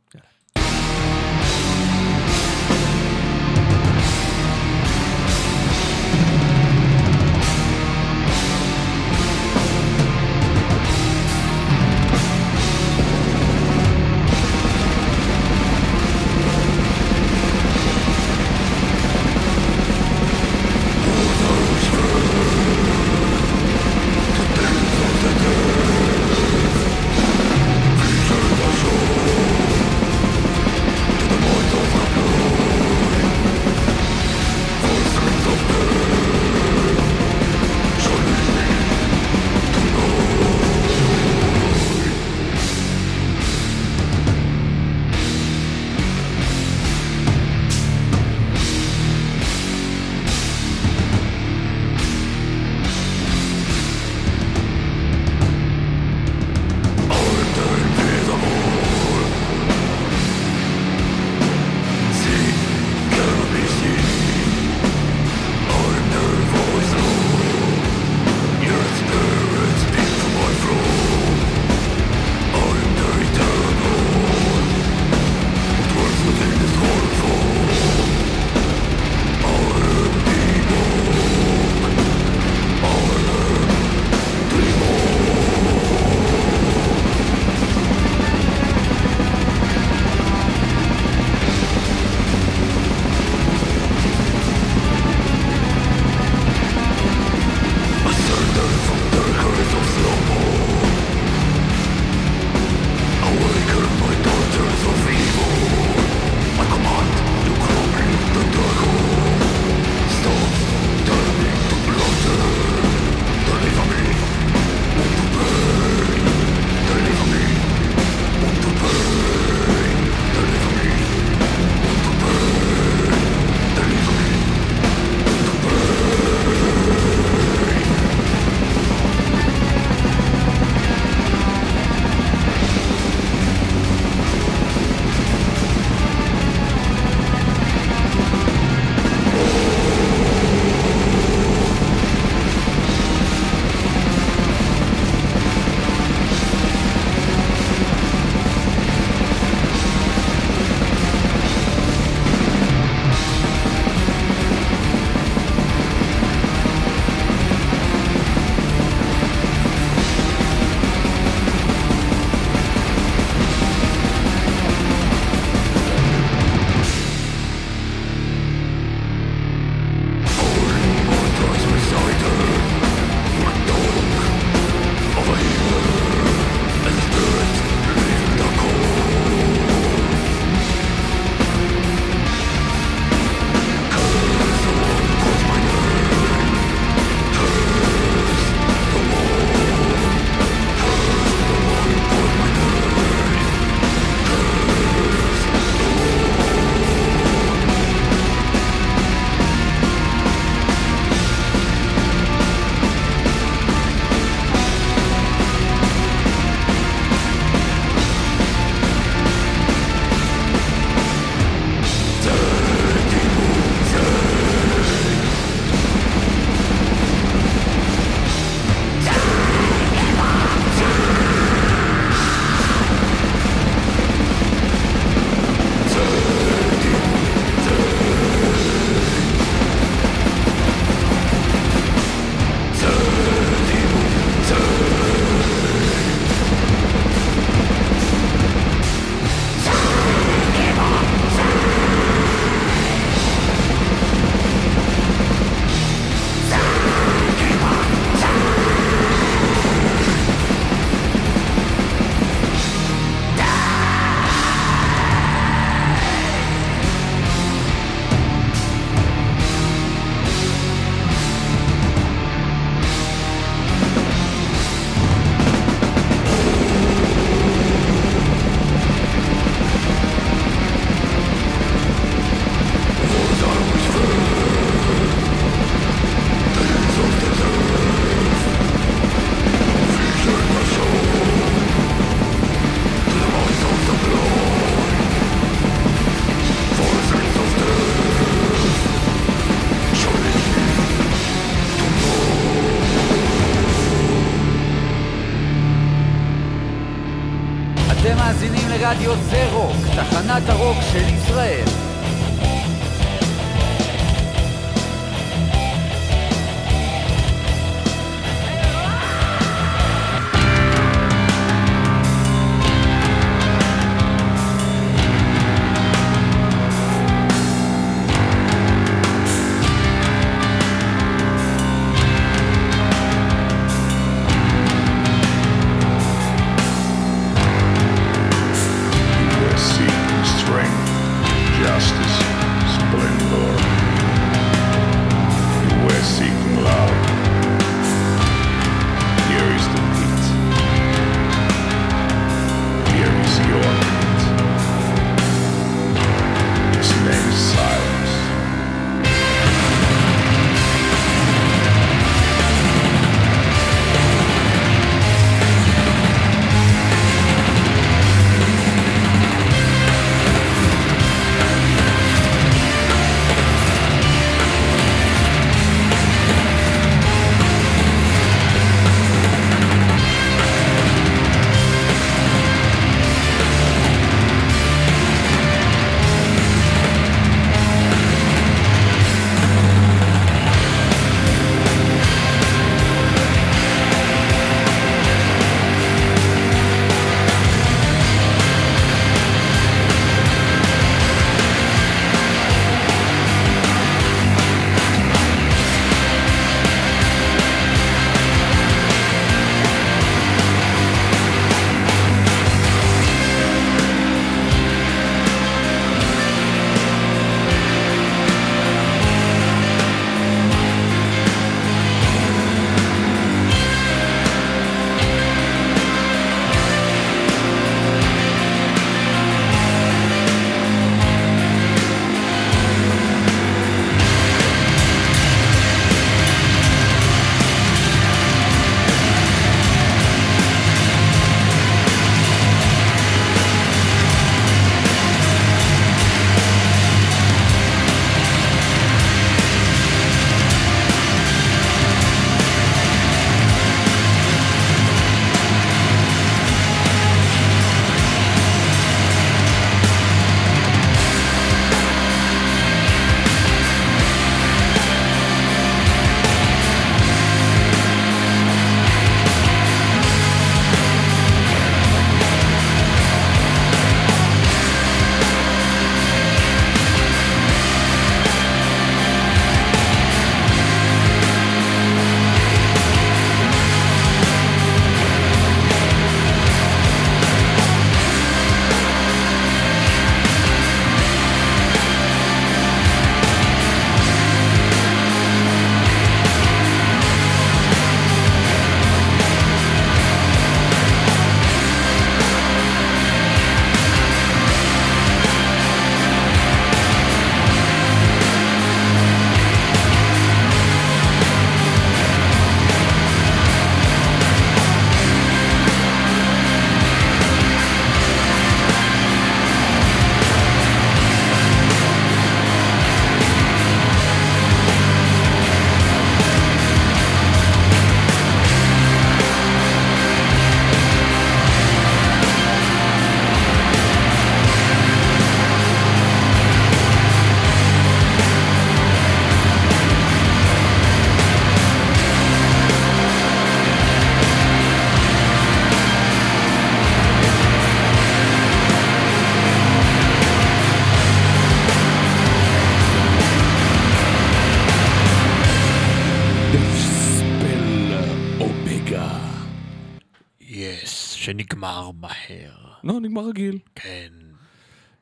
לא, נגמר רגיל. כן.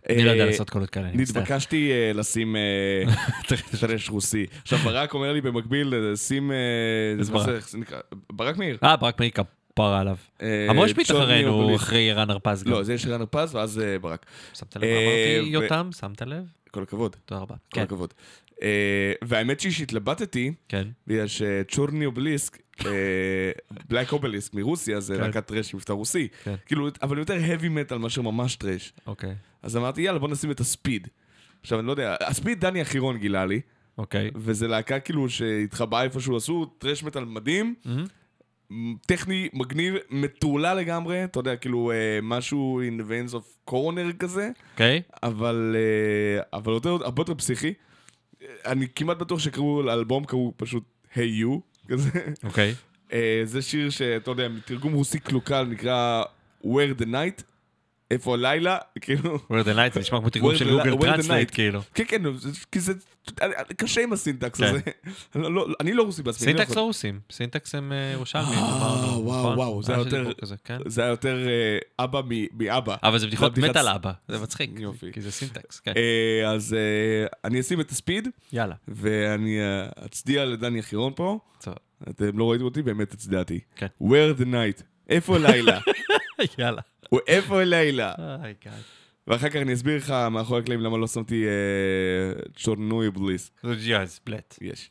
אני לא יודע אה, לעשות קולות כאלה, אני מצטער. נתבקשתי אה, לשים אה, *laughs* טרש רוסי. עכשיו, ברק אומר לי במקביל, אה, שים... אה, איזה ברק? ברק מאיר. אה, ברק מאיר כפרה עליו. אה, המושפיט ג'ון אחרינו. אחרי רן הרפז גם. לא, זה יש רן פז ואז אה, ברק. שמת לב אה, אמרתי, יותם? שמת לב? כל הכבוד. תודה רבה. כל כן, הכבוד. אה, והאמת שהיא שהתלבטתי, כן. בגלל שצ'ורני אובליסק, בלק אובליסק מרוסיה, זה כן. להקת טרש עם מבטא רוסי. כן. כאילו, אבל יותר heavy metal מאשר ממש טרש. אוקיי. אז אמרתי, יאללה, בוא נשים את הספיד. עכשיו, אני לא יודע, הספיד דני אחירון גילה לי, אוקיי. וזה להקה כאילו שהתחבאה איפשהו, עשו טרש מטאל מדהים, מהמם. טכני, מגניב, מטורלל לגמרי, אתה יודע, כאילו אה, משהו in the veins of coroner כזה, אוקיי? אבל, אה, אבל יותר, הרבה יותר פסיכי. אני כמעט בטוח שקראו לאלבום, קראו פשוט היי יו, כזה. אוקיי. אה, זה שיר שאתה יודע, מתרגום רוסי קלוקל, נקרא Where the Night, איפה הלילה, *laughs* כאילו... Where the night זה נשמע כמו תרגום של Google Translate. כאילו. כן, כן, כי זה קשה עם ה syntax כן. הזה. *laughs* אני לא- אני לא רוסי בעצמי. אני syntax לא רוסים, syntax הם אה, ירושלמים. אה, וואו, נכון? וואו, זה היה יותר- דיבור כזה, כן. זה היה יותר אה, אבא מאבא. אבל זה בדיחות בדיחת- מטאל אבא, זה מצחיק. יופי. כי זה syntax, כן. אה, אז אה, אני אשים את הספיד, יאללה. ואני אה, אצדיע לדני החירון פה. טוב. אתם לא ראיתם אותי, באמת הצדעתי. כן. Where the night, איפה לילה? *laughs* יאללה. הוא איפה לילה? גאי. *laughs* ואחר כך אני אסביר לך מאחורי הקלעים למה לא שמתי אה, צ'ורנוי בליס. יאז, בלט. יש.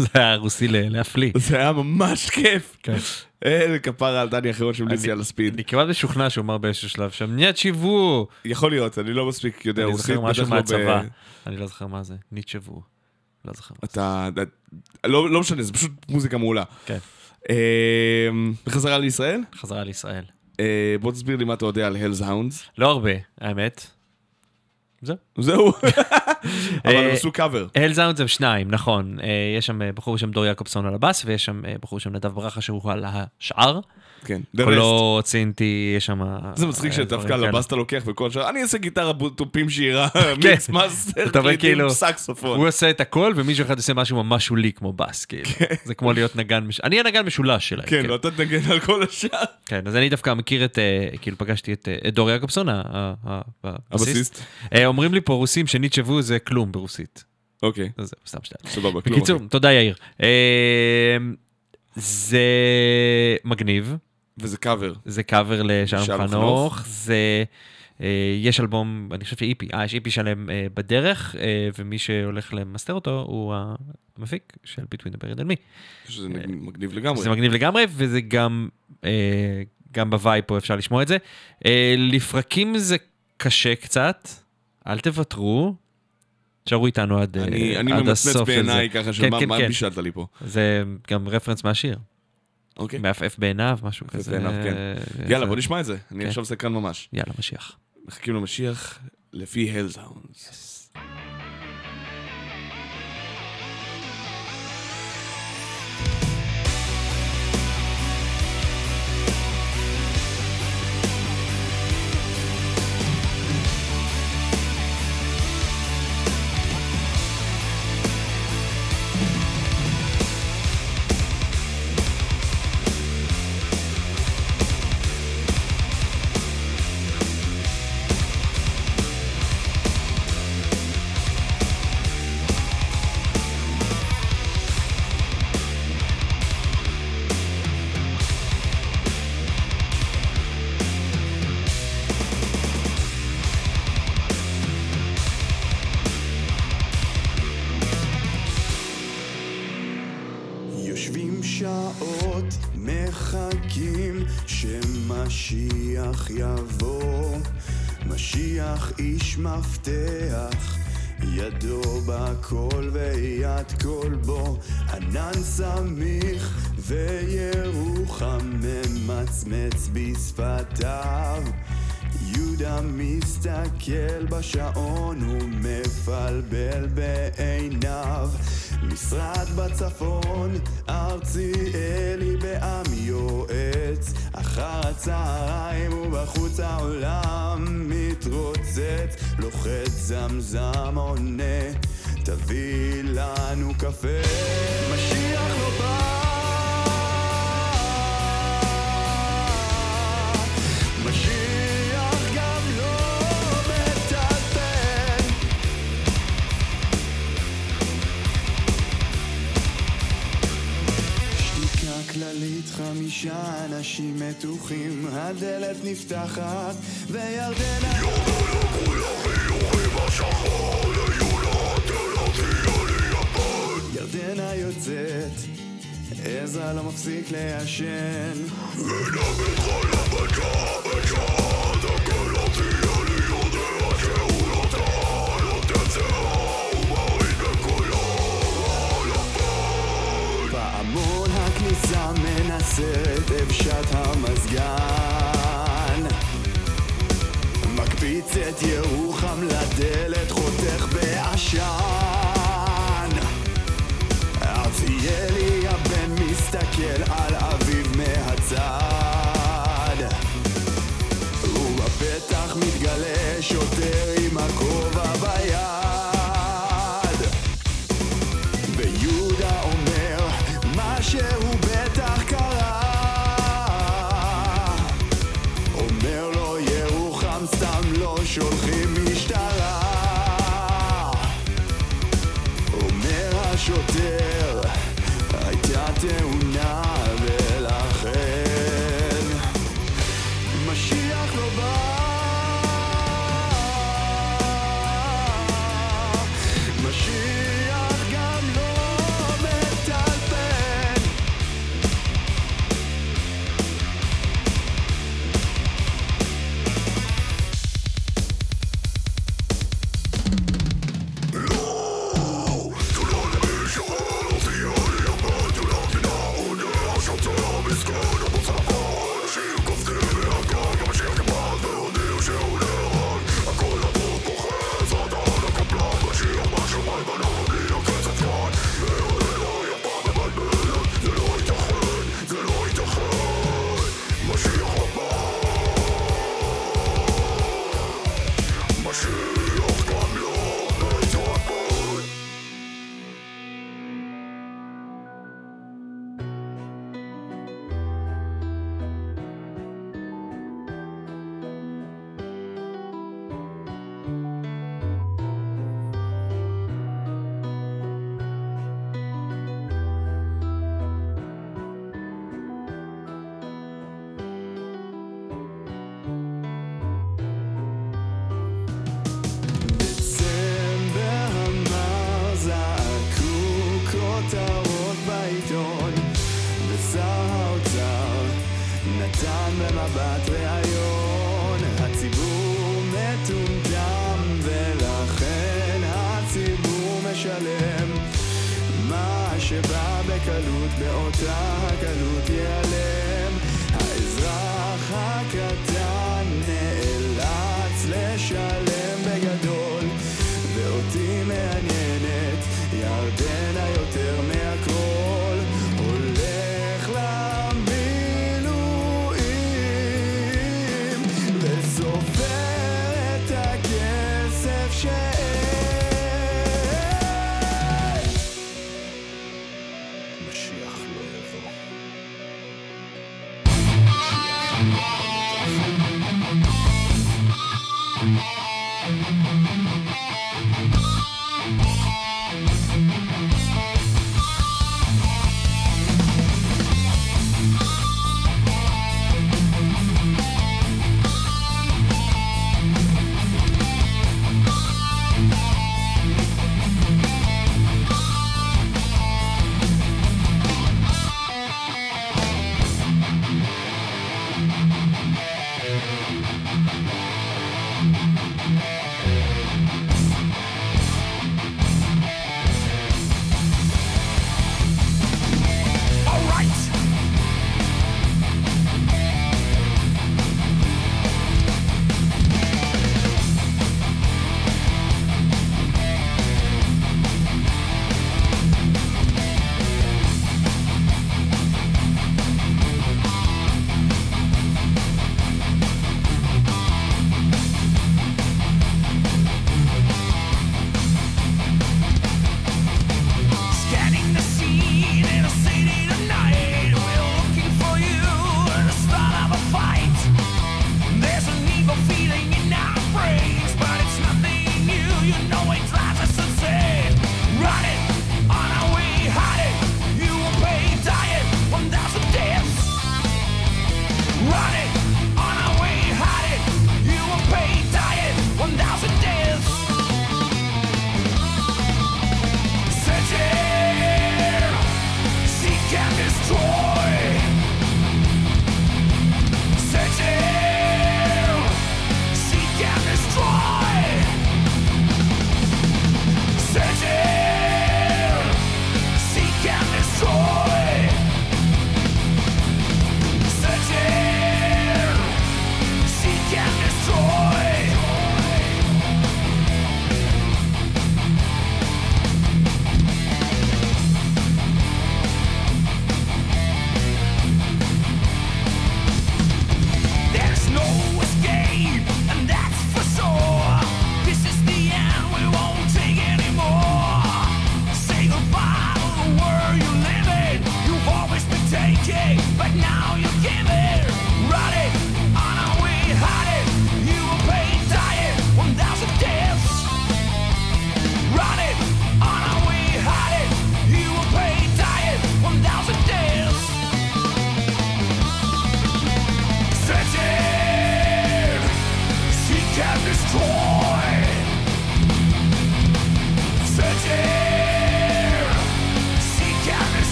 *laughs* זה היה רוסי להפליא. זה היה ממש כיף. כן. אין כפרה על דני האחרון שהמליץ לי אני- על הספיד. אני כמעט משוכנע שהוא אמר באיזשהו שלב שם, ניאט שיוו. יכול להיות, אני לא מספיק יודע אני רוסית, זוכר משהו לא מהצבא. אני לא זוכר מה זה, ניטשבו. לא זוכר. מה זה. אתה... לא לא משנה, זה פשוט מוזיקה מעולה. כן, בחזרה לישראל, חזרה לישראל. אה, בוא תסביר לי מה אתה יודע על הלס האונדס. לא הרבה, האמת. זהו. זהו. *laughs* אבל הם אה, עשו קאבר. Hell's Hounds הם שניים, נכון. אה, יש שם אה, בחור בשם דור יעקובסון על הבאס, ויש שם בחור בשם נדב ברכה שהוא על השאר. כן, The Rest. קולו צינטי, יש שם... זה מצחיק אה, שדווקא אתה לוקח וכל השאר, אני אעשה גיטרה תופים שירה, *laughs* כן. mix master, כאילו, סקסופון. הוא עושה את הכל ומישהו אחד עושה משהו ממש שולי כמו בס, כאילו. זה כמו להיות נגן, אני הנגן משולש שלהם. כן, לא, אתה תנגן על כל השאר. כן, אז אני דווקא מכיר את, אה, כאילו פגשתי את אה, דור יעקובסון, הבסיסט. אומרים לי פה רוסים שניטשבו זה כלום ברוסית. אוקיי, אז זהו, סתם שתיים. סבבה, כלום. בקיצור, אחי. תודה יאיר. זה מגניב, וזה קאבר. זה קאבר לשלום שלום חנוך, חנוך. זה... אה, יש אלבום, אני חושב שאיפי, אה, יש איפי שלם אה, בדרך, אה, ומי שהולך למסתר אותו הוא המפיק של Between the Buried and Me. שזה מגניב לגמרי. זה מגניב לגמרי, וזה גם, גם ב vibe פה אפשר לשמוע את זה. לפרקים זה קשה קצת, אל תוותרו. תשארו איתנו עד, אני אני עד ממצמץ הסוף של זה. בעיניי ככה של כן, מה כן, מה כן. בישלת לי פה. זה גם רפרנס מהשיר. אוקיי. מעפעף בעיניו, משהו כזה. בעיניו, כן. אה, יאללה, זה- בוא נשמע את זה. אני כן. עכשיו סקרן ממש. יאללה, משיח. מחכים למשיח לפי Hell's Hounds. בכל ויד כל בו. ענן סמיך וירוחם ממצמץ בשפתיו. יהודה מסתכל בשעון ומפלבל בעיניו משרד בצפון, ארציאלי בעם יועץ אחר הצהריים ובחוץ העולם מתרוצץ לוחץ זמזם עונה תביא לנו קפה משיח לא בא משיח גם לא מטלפן שתיקה כללית חמישה אנשים מתוחים הדלת נפתחת וירדנה ירדנה יוצאת עזרא לא מפסיק לעשן. פעמון הכניסה מנסה את אבשת המזגן. מקפיץ את ירוחם לדלת חותך בעשן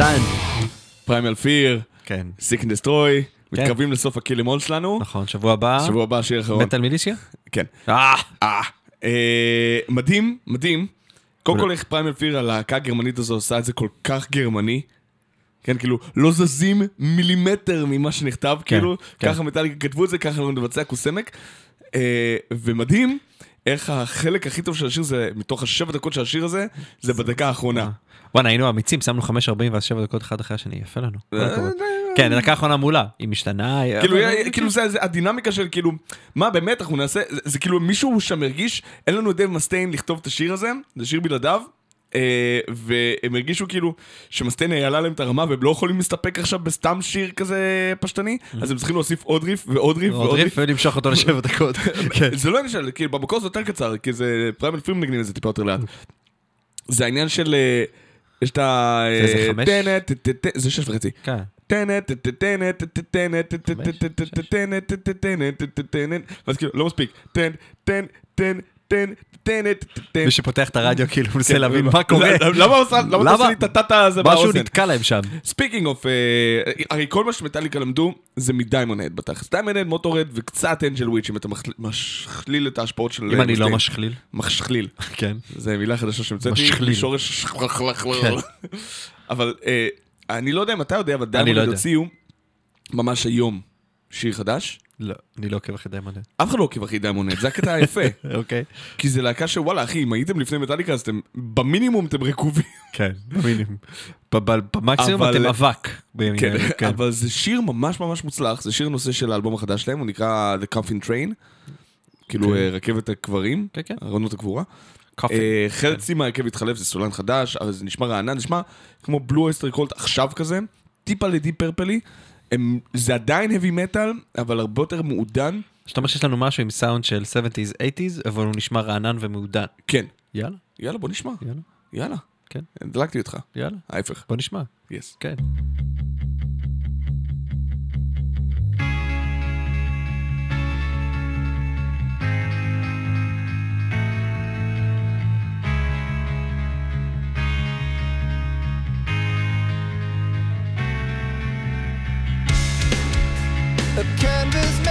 קטנטן. Primal Fear, כן. Seek and Destroy, מתקרבים לסוף ה Kill 'Em All שלנו. נכון, שבוע הבא. שבוע הבא שיר אחרון. Metal Militia? כן. אה! אה, אה, מדהים, מדהים. קודם כל איך Primal Fear, הלהקה הגרמנית הזו עושה את זה כל כך גרמני. כן, כאילו, לא זזים מילימטר ממה שנכתב, כאילו, כן. ככה מטאליקה כתבו את זה, ככה אנחנו נבצע קוסמק. אה, ומדהים איך החלק הכי טוב של השיר זה, מתוך השבע דקות של השיר הזה, זה בדקה האחרונה. וואנה, היינו אמיצים, שמנו 5.40 ואז 7 דקות אחד אחרי השני, יפה לנו. כל אה, הכבוד. כן, הדקה האחרונה מעולה, היא משתנה. כאילו, כאילו זה, הדינמיקה של כאילו, מה באמת אנחנו נעשה, זה, כאילו מישהו שם הרגיש, אין לנו את דייב מסטיין לכתוב את השיר הזה, זה שיר בלעדיו, אה, והם הרגישו כאילו שמסטיין העלה להם את הרמה והם לא יכולים להסתפק עכשיו בסתם שיר כזה פשטני, אז הם צריכים להוסיף עוד ריף ועוד ריף עוד ועוד ריף ריף. ולמשוך אותו לשבע *laughs* דקות. כן. זה לא של, כאילו במקור זה יותר קצר, כי זה Primal Fear מנגנים את זה טיפה יותר לאט. זה העניין של, אה, יש את ה... זה אה, חמש? טנט, זה שש וחצי. כן. טנט, טנט, טנט, טנט, טנט, טט, טנט, ואז כאילו, לא מספיק. טנט, טט, טן. מי שפותח את הרדיו *laughs* כאילו מנסה כן, להבין למה- מה קורה. למה עושה לי את הטאטה הזה משהו באוזן? נתקע להם שם. Speaking of, הרי כל מה שמטאליקה למדו זה מ Diamond בתכלס. Diamond, Motörhead וקצת Angel Witch אם אתה משכליל את ההשפעות של... אם אני לא. משכליל. משכליל. *laughs* כן. זה מילה חדשה שהמצאתי. משכליל. שורש... כן. *laughs* אבל אה, אני לא יודע אם אתה יודע, אבל לא Diamond. הוציאו ממש היום שיר חדש. לא, אני לא עוקב אחרי דיימונד. אף אחד לא עוקב אחרי Diamond, זה הקטע היפה. *laughs* אוקיי. כי זה להקה שוואלה, אחי, אם הייתם לפני מטאליקה, אז אתם, במינימום אתם רקובים. *laughs* כן, במינימום. במקסימום אתם אבק. כן, כן. אבל זה שיר ממש ממש מוצלח, זה שיר נושא של האלבום החדש שלהם, הוא נקרא The Coffin Train. כאילו אה, רכבת הקברים, כן, כן. ארונות הקבורה. אה, חצי מהרכב התחלף, זה סולן חדש, אבל זה נשמע רענן, נשמע כמו Blue Öyster Cult עכשיו כזה, טיפה ל Deep Purple י. הם, זה עדיין heavy metal, אבל הרבה יותר מעודן. זאת אומרת שיש לנו משהו עם סאונד של 70's, 80's, אבל הוא נשמע רענן ומעודן. כן. יאללה, יאללה, בוא נשמע. יאללה, יאללה. כן. דלקתי אותך. יאללה. ההפך. בוא נשמע. yes. כן. A canvas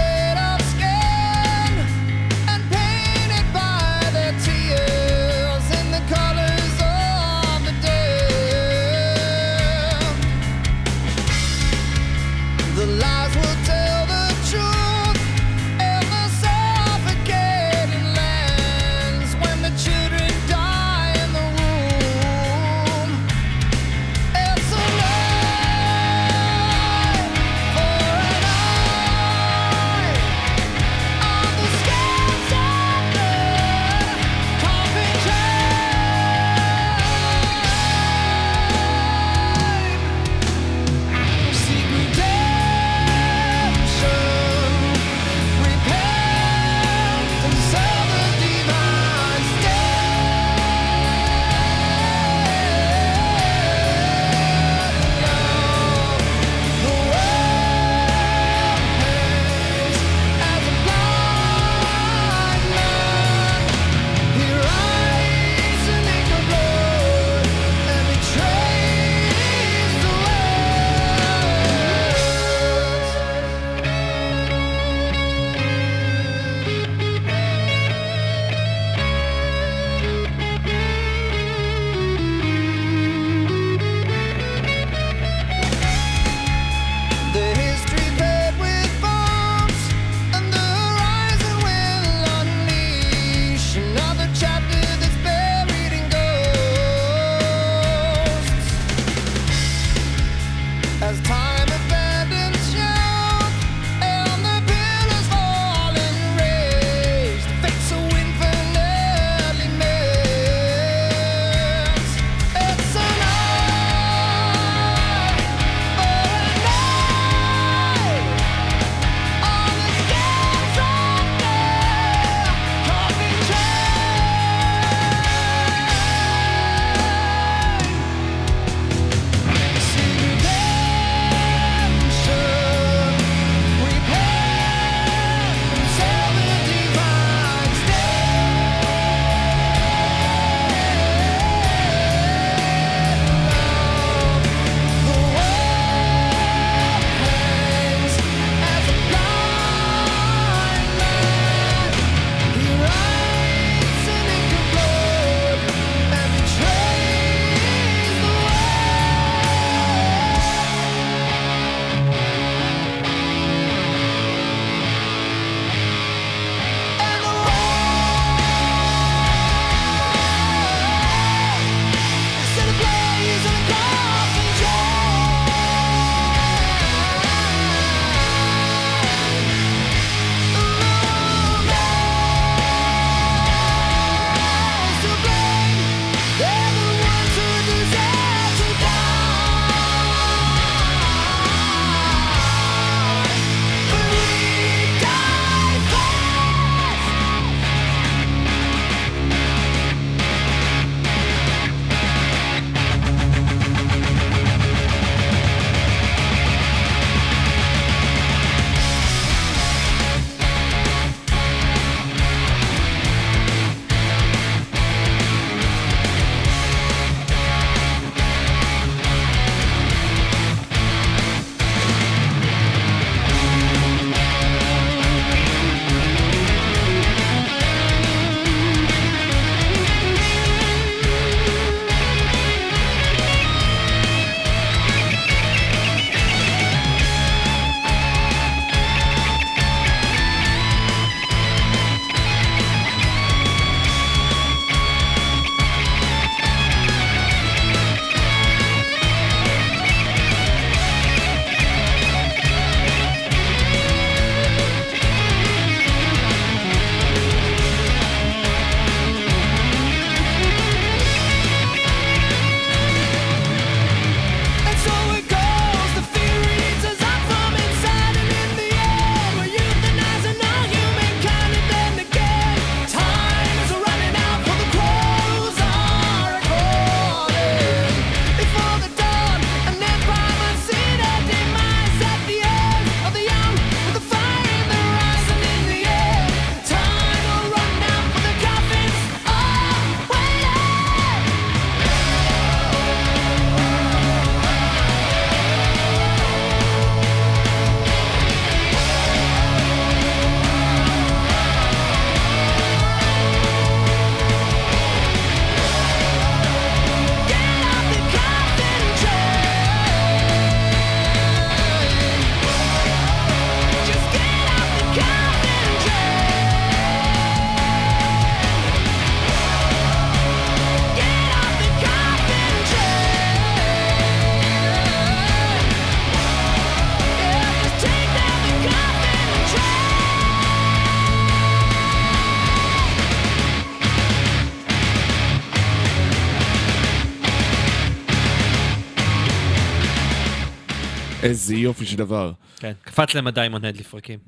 איזה יופי של דבר. כן, קפץ להם הדיימון הד לפרקים.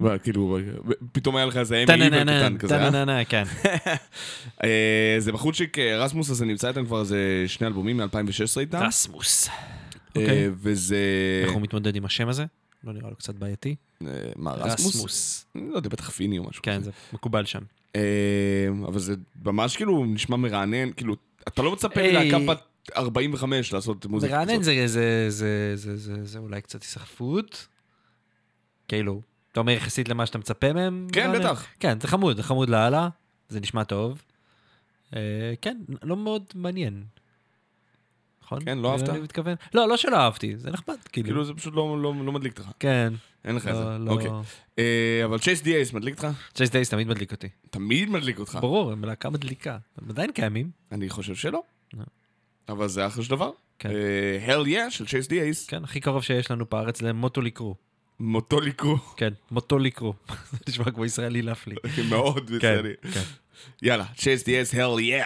וואי, כאילו, פתאום היה לך איזה אמי טה-נה-נה-נה, קטן כזה, אה? טה-נה-נה-נה, כן. *laughs* אה, זה בחורצ'יק, אה, רסמוס הזה נמצא איתם כבר איזה שני אלבומים מ-2016 איתם. רסמוס. אה, אוקיי. וזה... איך הוא מתמודד עם השם הזה? לא נראה לו קצת בעייתי. מה, רסמוס? לא יודע, בטח פיני או משהו כן. זה מקובל שם. אבל זה ממש כאילו נשמע מרענן, כאילו, אתה לא מצפה היי. מלהקה בת 45 לעשות מוזיקה כזאת. זה, זה, זה, זה, זה, זה אולי קצת היסחפות. כאילו, אתה אומר יחסית למה שאתה מצפה מהם? כן, מרענן? בטח. כן, זה חמוד, זה חמוד לאללה, זה נשמע טוב. אה, כן, לא מאוד מעניין. נכון? כן, לא אהבת? אני מתכוון. לא, לא שלא אהבתי, זה נחמד, כאילו. כאילו זה פשוט לא לא- לא מדליק אותך. כן. אין לך את זה. לא, לא. אוקיי. אה, אבל צ'ייס די.אייס מדליק אותך? צ'ייס דייס תמיד מדליק אותי. תמיד מדליק אותך. ברור, הם להקה מדליקה. הם עדיין קיימים. אני חושב שלא. אבל זה אחלה של דבר. כן. הל יא של צ'ייס די.אייס. כן, הכי קרוב שיש לנו בארץ למוטו לקרו. מותו ליקרו. כן, מוטו לקרו. *laughs* זה נשמע כמו ישראלי להפליא. *laughs* מאוד כן, בסדר. כן. יאללה, צ'ייס די.אייס, הל יא.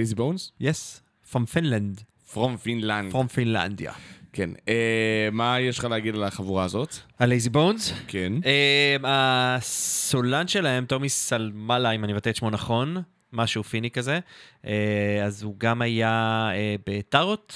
לייזי בונס? יס. From Finland. From Finland. From פינלנדיה. כן. אה, מה יש לך להגיד על החבורה הזאת? ה Lazy Bonez? כן. הסולן שלהם, טומי סלמלה, אם אני מבטא את שמו נכון, משהו פיני כזה, אה, אז הוא גם היה אה, ב Tarot,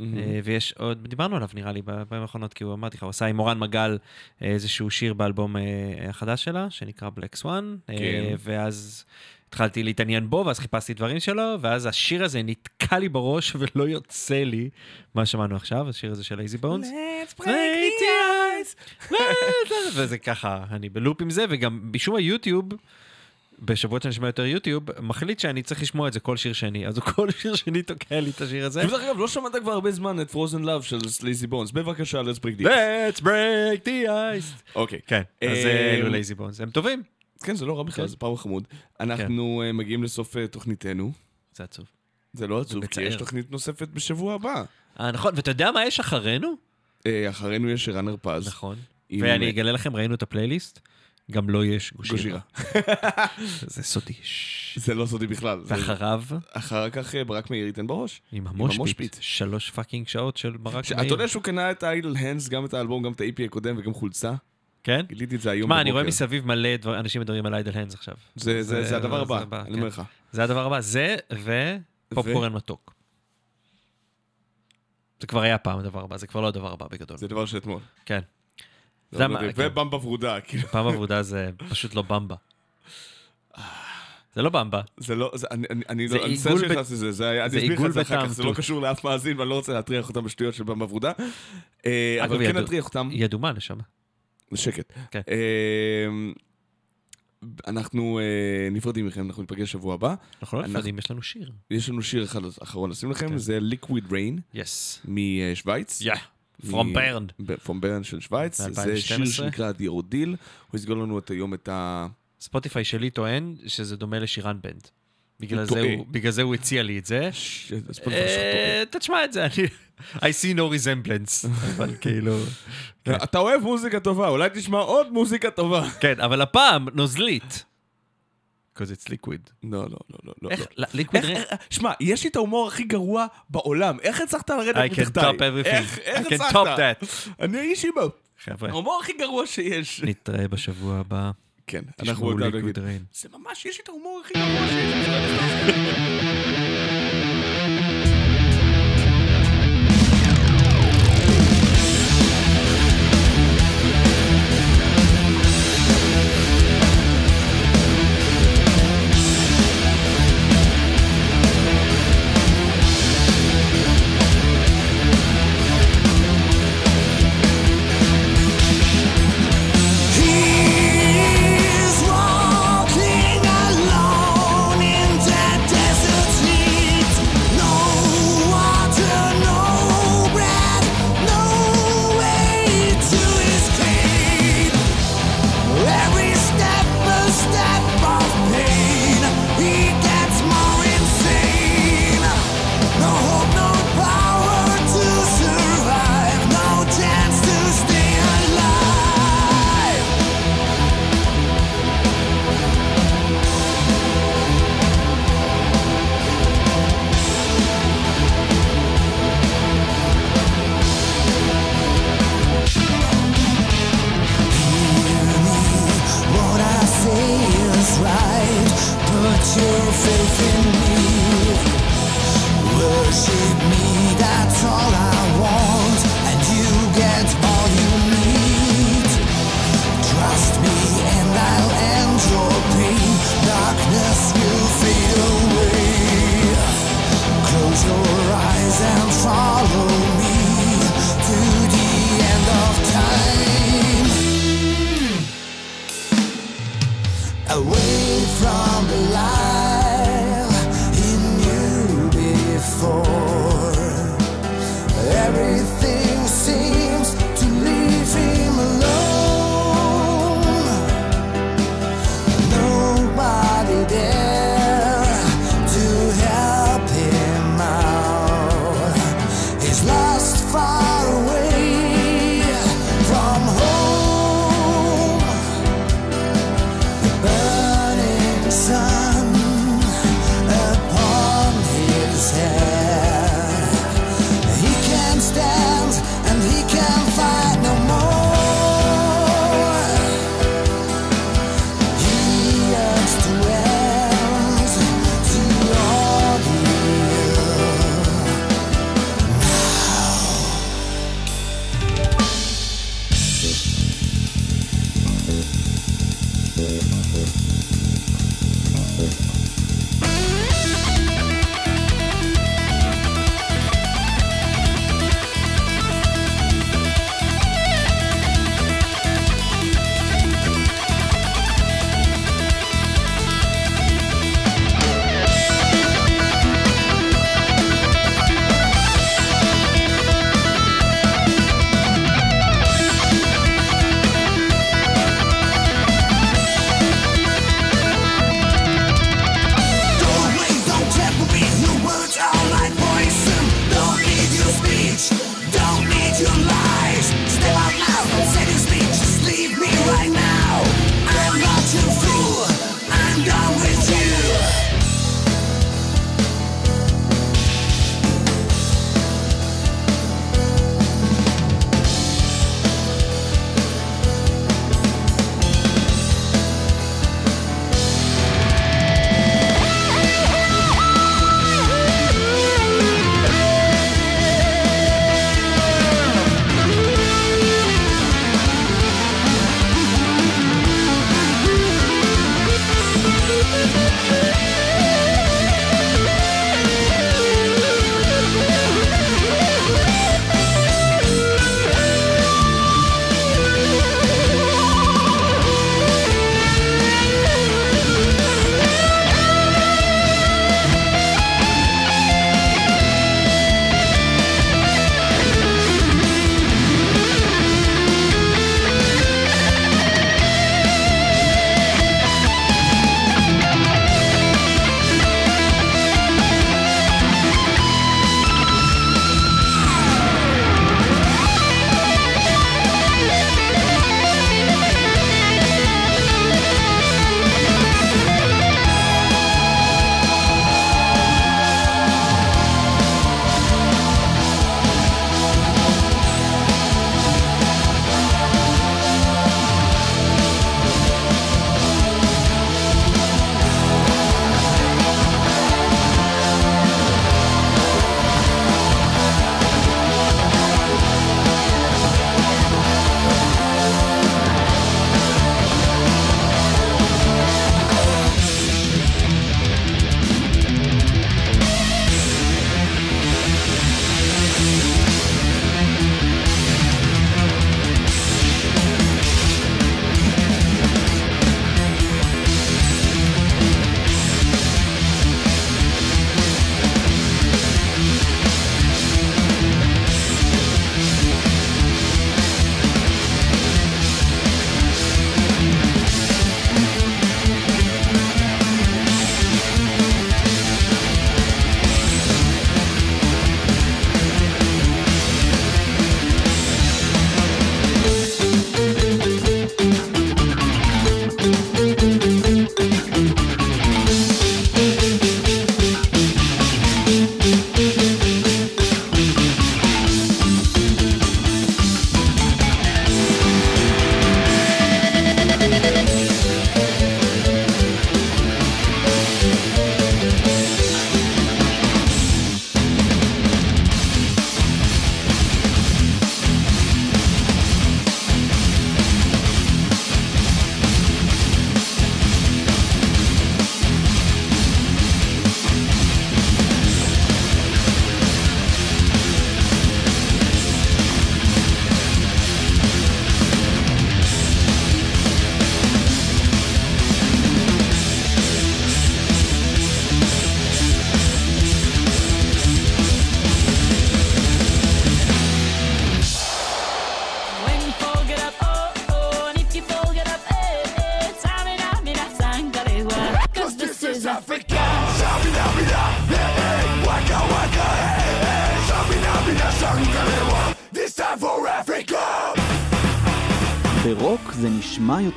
אה, ויש עוד, דיברנו עליו נראה לי בפעמים האחרונות, כי הוא אמרתי לך, הוא עשה עם מורן מגל אה, איזשהו שיר באלבום אה, החדש שלה, שנקרא Black Swan, כן. ואז התחלתי להתעניין בו, ואז חיפשתי דברים שלו, ואז השיר הזה נתקע לי בראש ולא יוצא לי מה שמענו עכשיו, השיר הזה של Lazy Bonez. Let's break the ice. *laughs* וזה ככה, אני בלופ עם זה, וגם משום היוטיוב, בשבועות שאני שומע יותר יוטיוב, מחליט שאני צריך לשמוע את זה כל שיר שני. אז הוא כל שיר שני תוקע לי את השיר הזה. דרך אגב, לא שמעת כבר הרבה זמן את Frozen Love של Lazy Bonez. בבקשה, let's break this. Let's break the ice. אוקיי. כן, אז אלו Lazy Bonez, הם טובים. כן, זה לא רע בכלל, כן. זה power חמוד. אנחנו אה, מגיעים לסוף אה, תוכניתנו. זה עצוב. זה לא עצוב, כי. יש תוכנית נוספת בשבוע הבא. אה, נכון, ואתה יודע מה יש אחרינו? אה, אחרינו יש ערן הרפז. נכון. ואני אגלה לכם, ראינו את הפלייליסט, גם לו יש Gojira. *laughs* זה סודי. *laughs* זה לא סודי בכלל. זה- ואחריו, אחר כך ברק מאיר ייתן בראש. עם ה moshpit. שלוש fucking שעות של ברק מאיר. אתה יודע שהוא קנה את ה Idle Hands, גם את האלבום, גם את ה-EP הקודם וגם חולצה? כן? גיליתי את זה היום מה, אני רואה בבוקר. מסביב מלא דבר- אנשים מדברים על איידל הנדס עכשיו. זה- זה זה הדבר זה הבא, אני כן. אומר לך. זה הדבר הבא, זה ופופקורן מתוק. זה כבר היה פעם הדבר הבא, זה כבר לא הדבר הבא בגדול. זה דבר של אתמול. כן. לא כן. ובמבה ורודה, כאילו. פעם עבודה זה פשוט לא במבה. זה לא במבה. זה לא, זה- אני- אני- זה לא, אני מצטער שנכנסתי לזה, זה היה, אני אסביר לך את זה אחר כך, זה לא. קשור לאף מאזין ואני לא רוצה להטריח אותם בשטויות של במבה ורודה. אה, אבל כן נטריח אותם, היא אדומה, נשמה. שקט. כן. אה, אנחנו אה, נפרדים מכם, אנחנו ניפגש שבוע הבא. אנחנו לא נפרדים, יש לנו שיר. יש לנו שיר אחד אחרון לשים לכם, כן. זה Liquid Rain יס. משוויץ. יא. From Bern. פרום ברן של שוויץ. זה מ-2012. שיר שנקרא The Ordeal. הוא יסגור לנו את היום את ה... ספוטיפיי שלי טוען שזה דומה לשירן בנד. בגלל זה. הוא- בגלל זה הוא הציע לי את זה. אה, תשמע את זה, אני... I see no resemblance. *laughs* אבל כאילו... כן. אתה אוהב מוזיקה טובה, אולי תשמע עוד מוזיקה טובה. כן, אבל הפעם נוזלית. because it's liquid. לא, לא, לא, לא, לא. איך? לא. ליקוויד איך- איך- שמע, יש לי את ההומור הכי גרוע בעולם. איך הצלחת לרדת I can מתחתיי? top everything. איך איך I can הצלחת? top that. אני האיש עם חבר'ה, ההומור הכי גרוע שיש. נתראה בשבוע הבא. כן, אנחנו להגיד. ריין. זה ממש, יש לי את ההומור הכי גרוע שיש.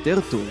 Tertum.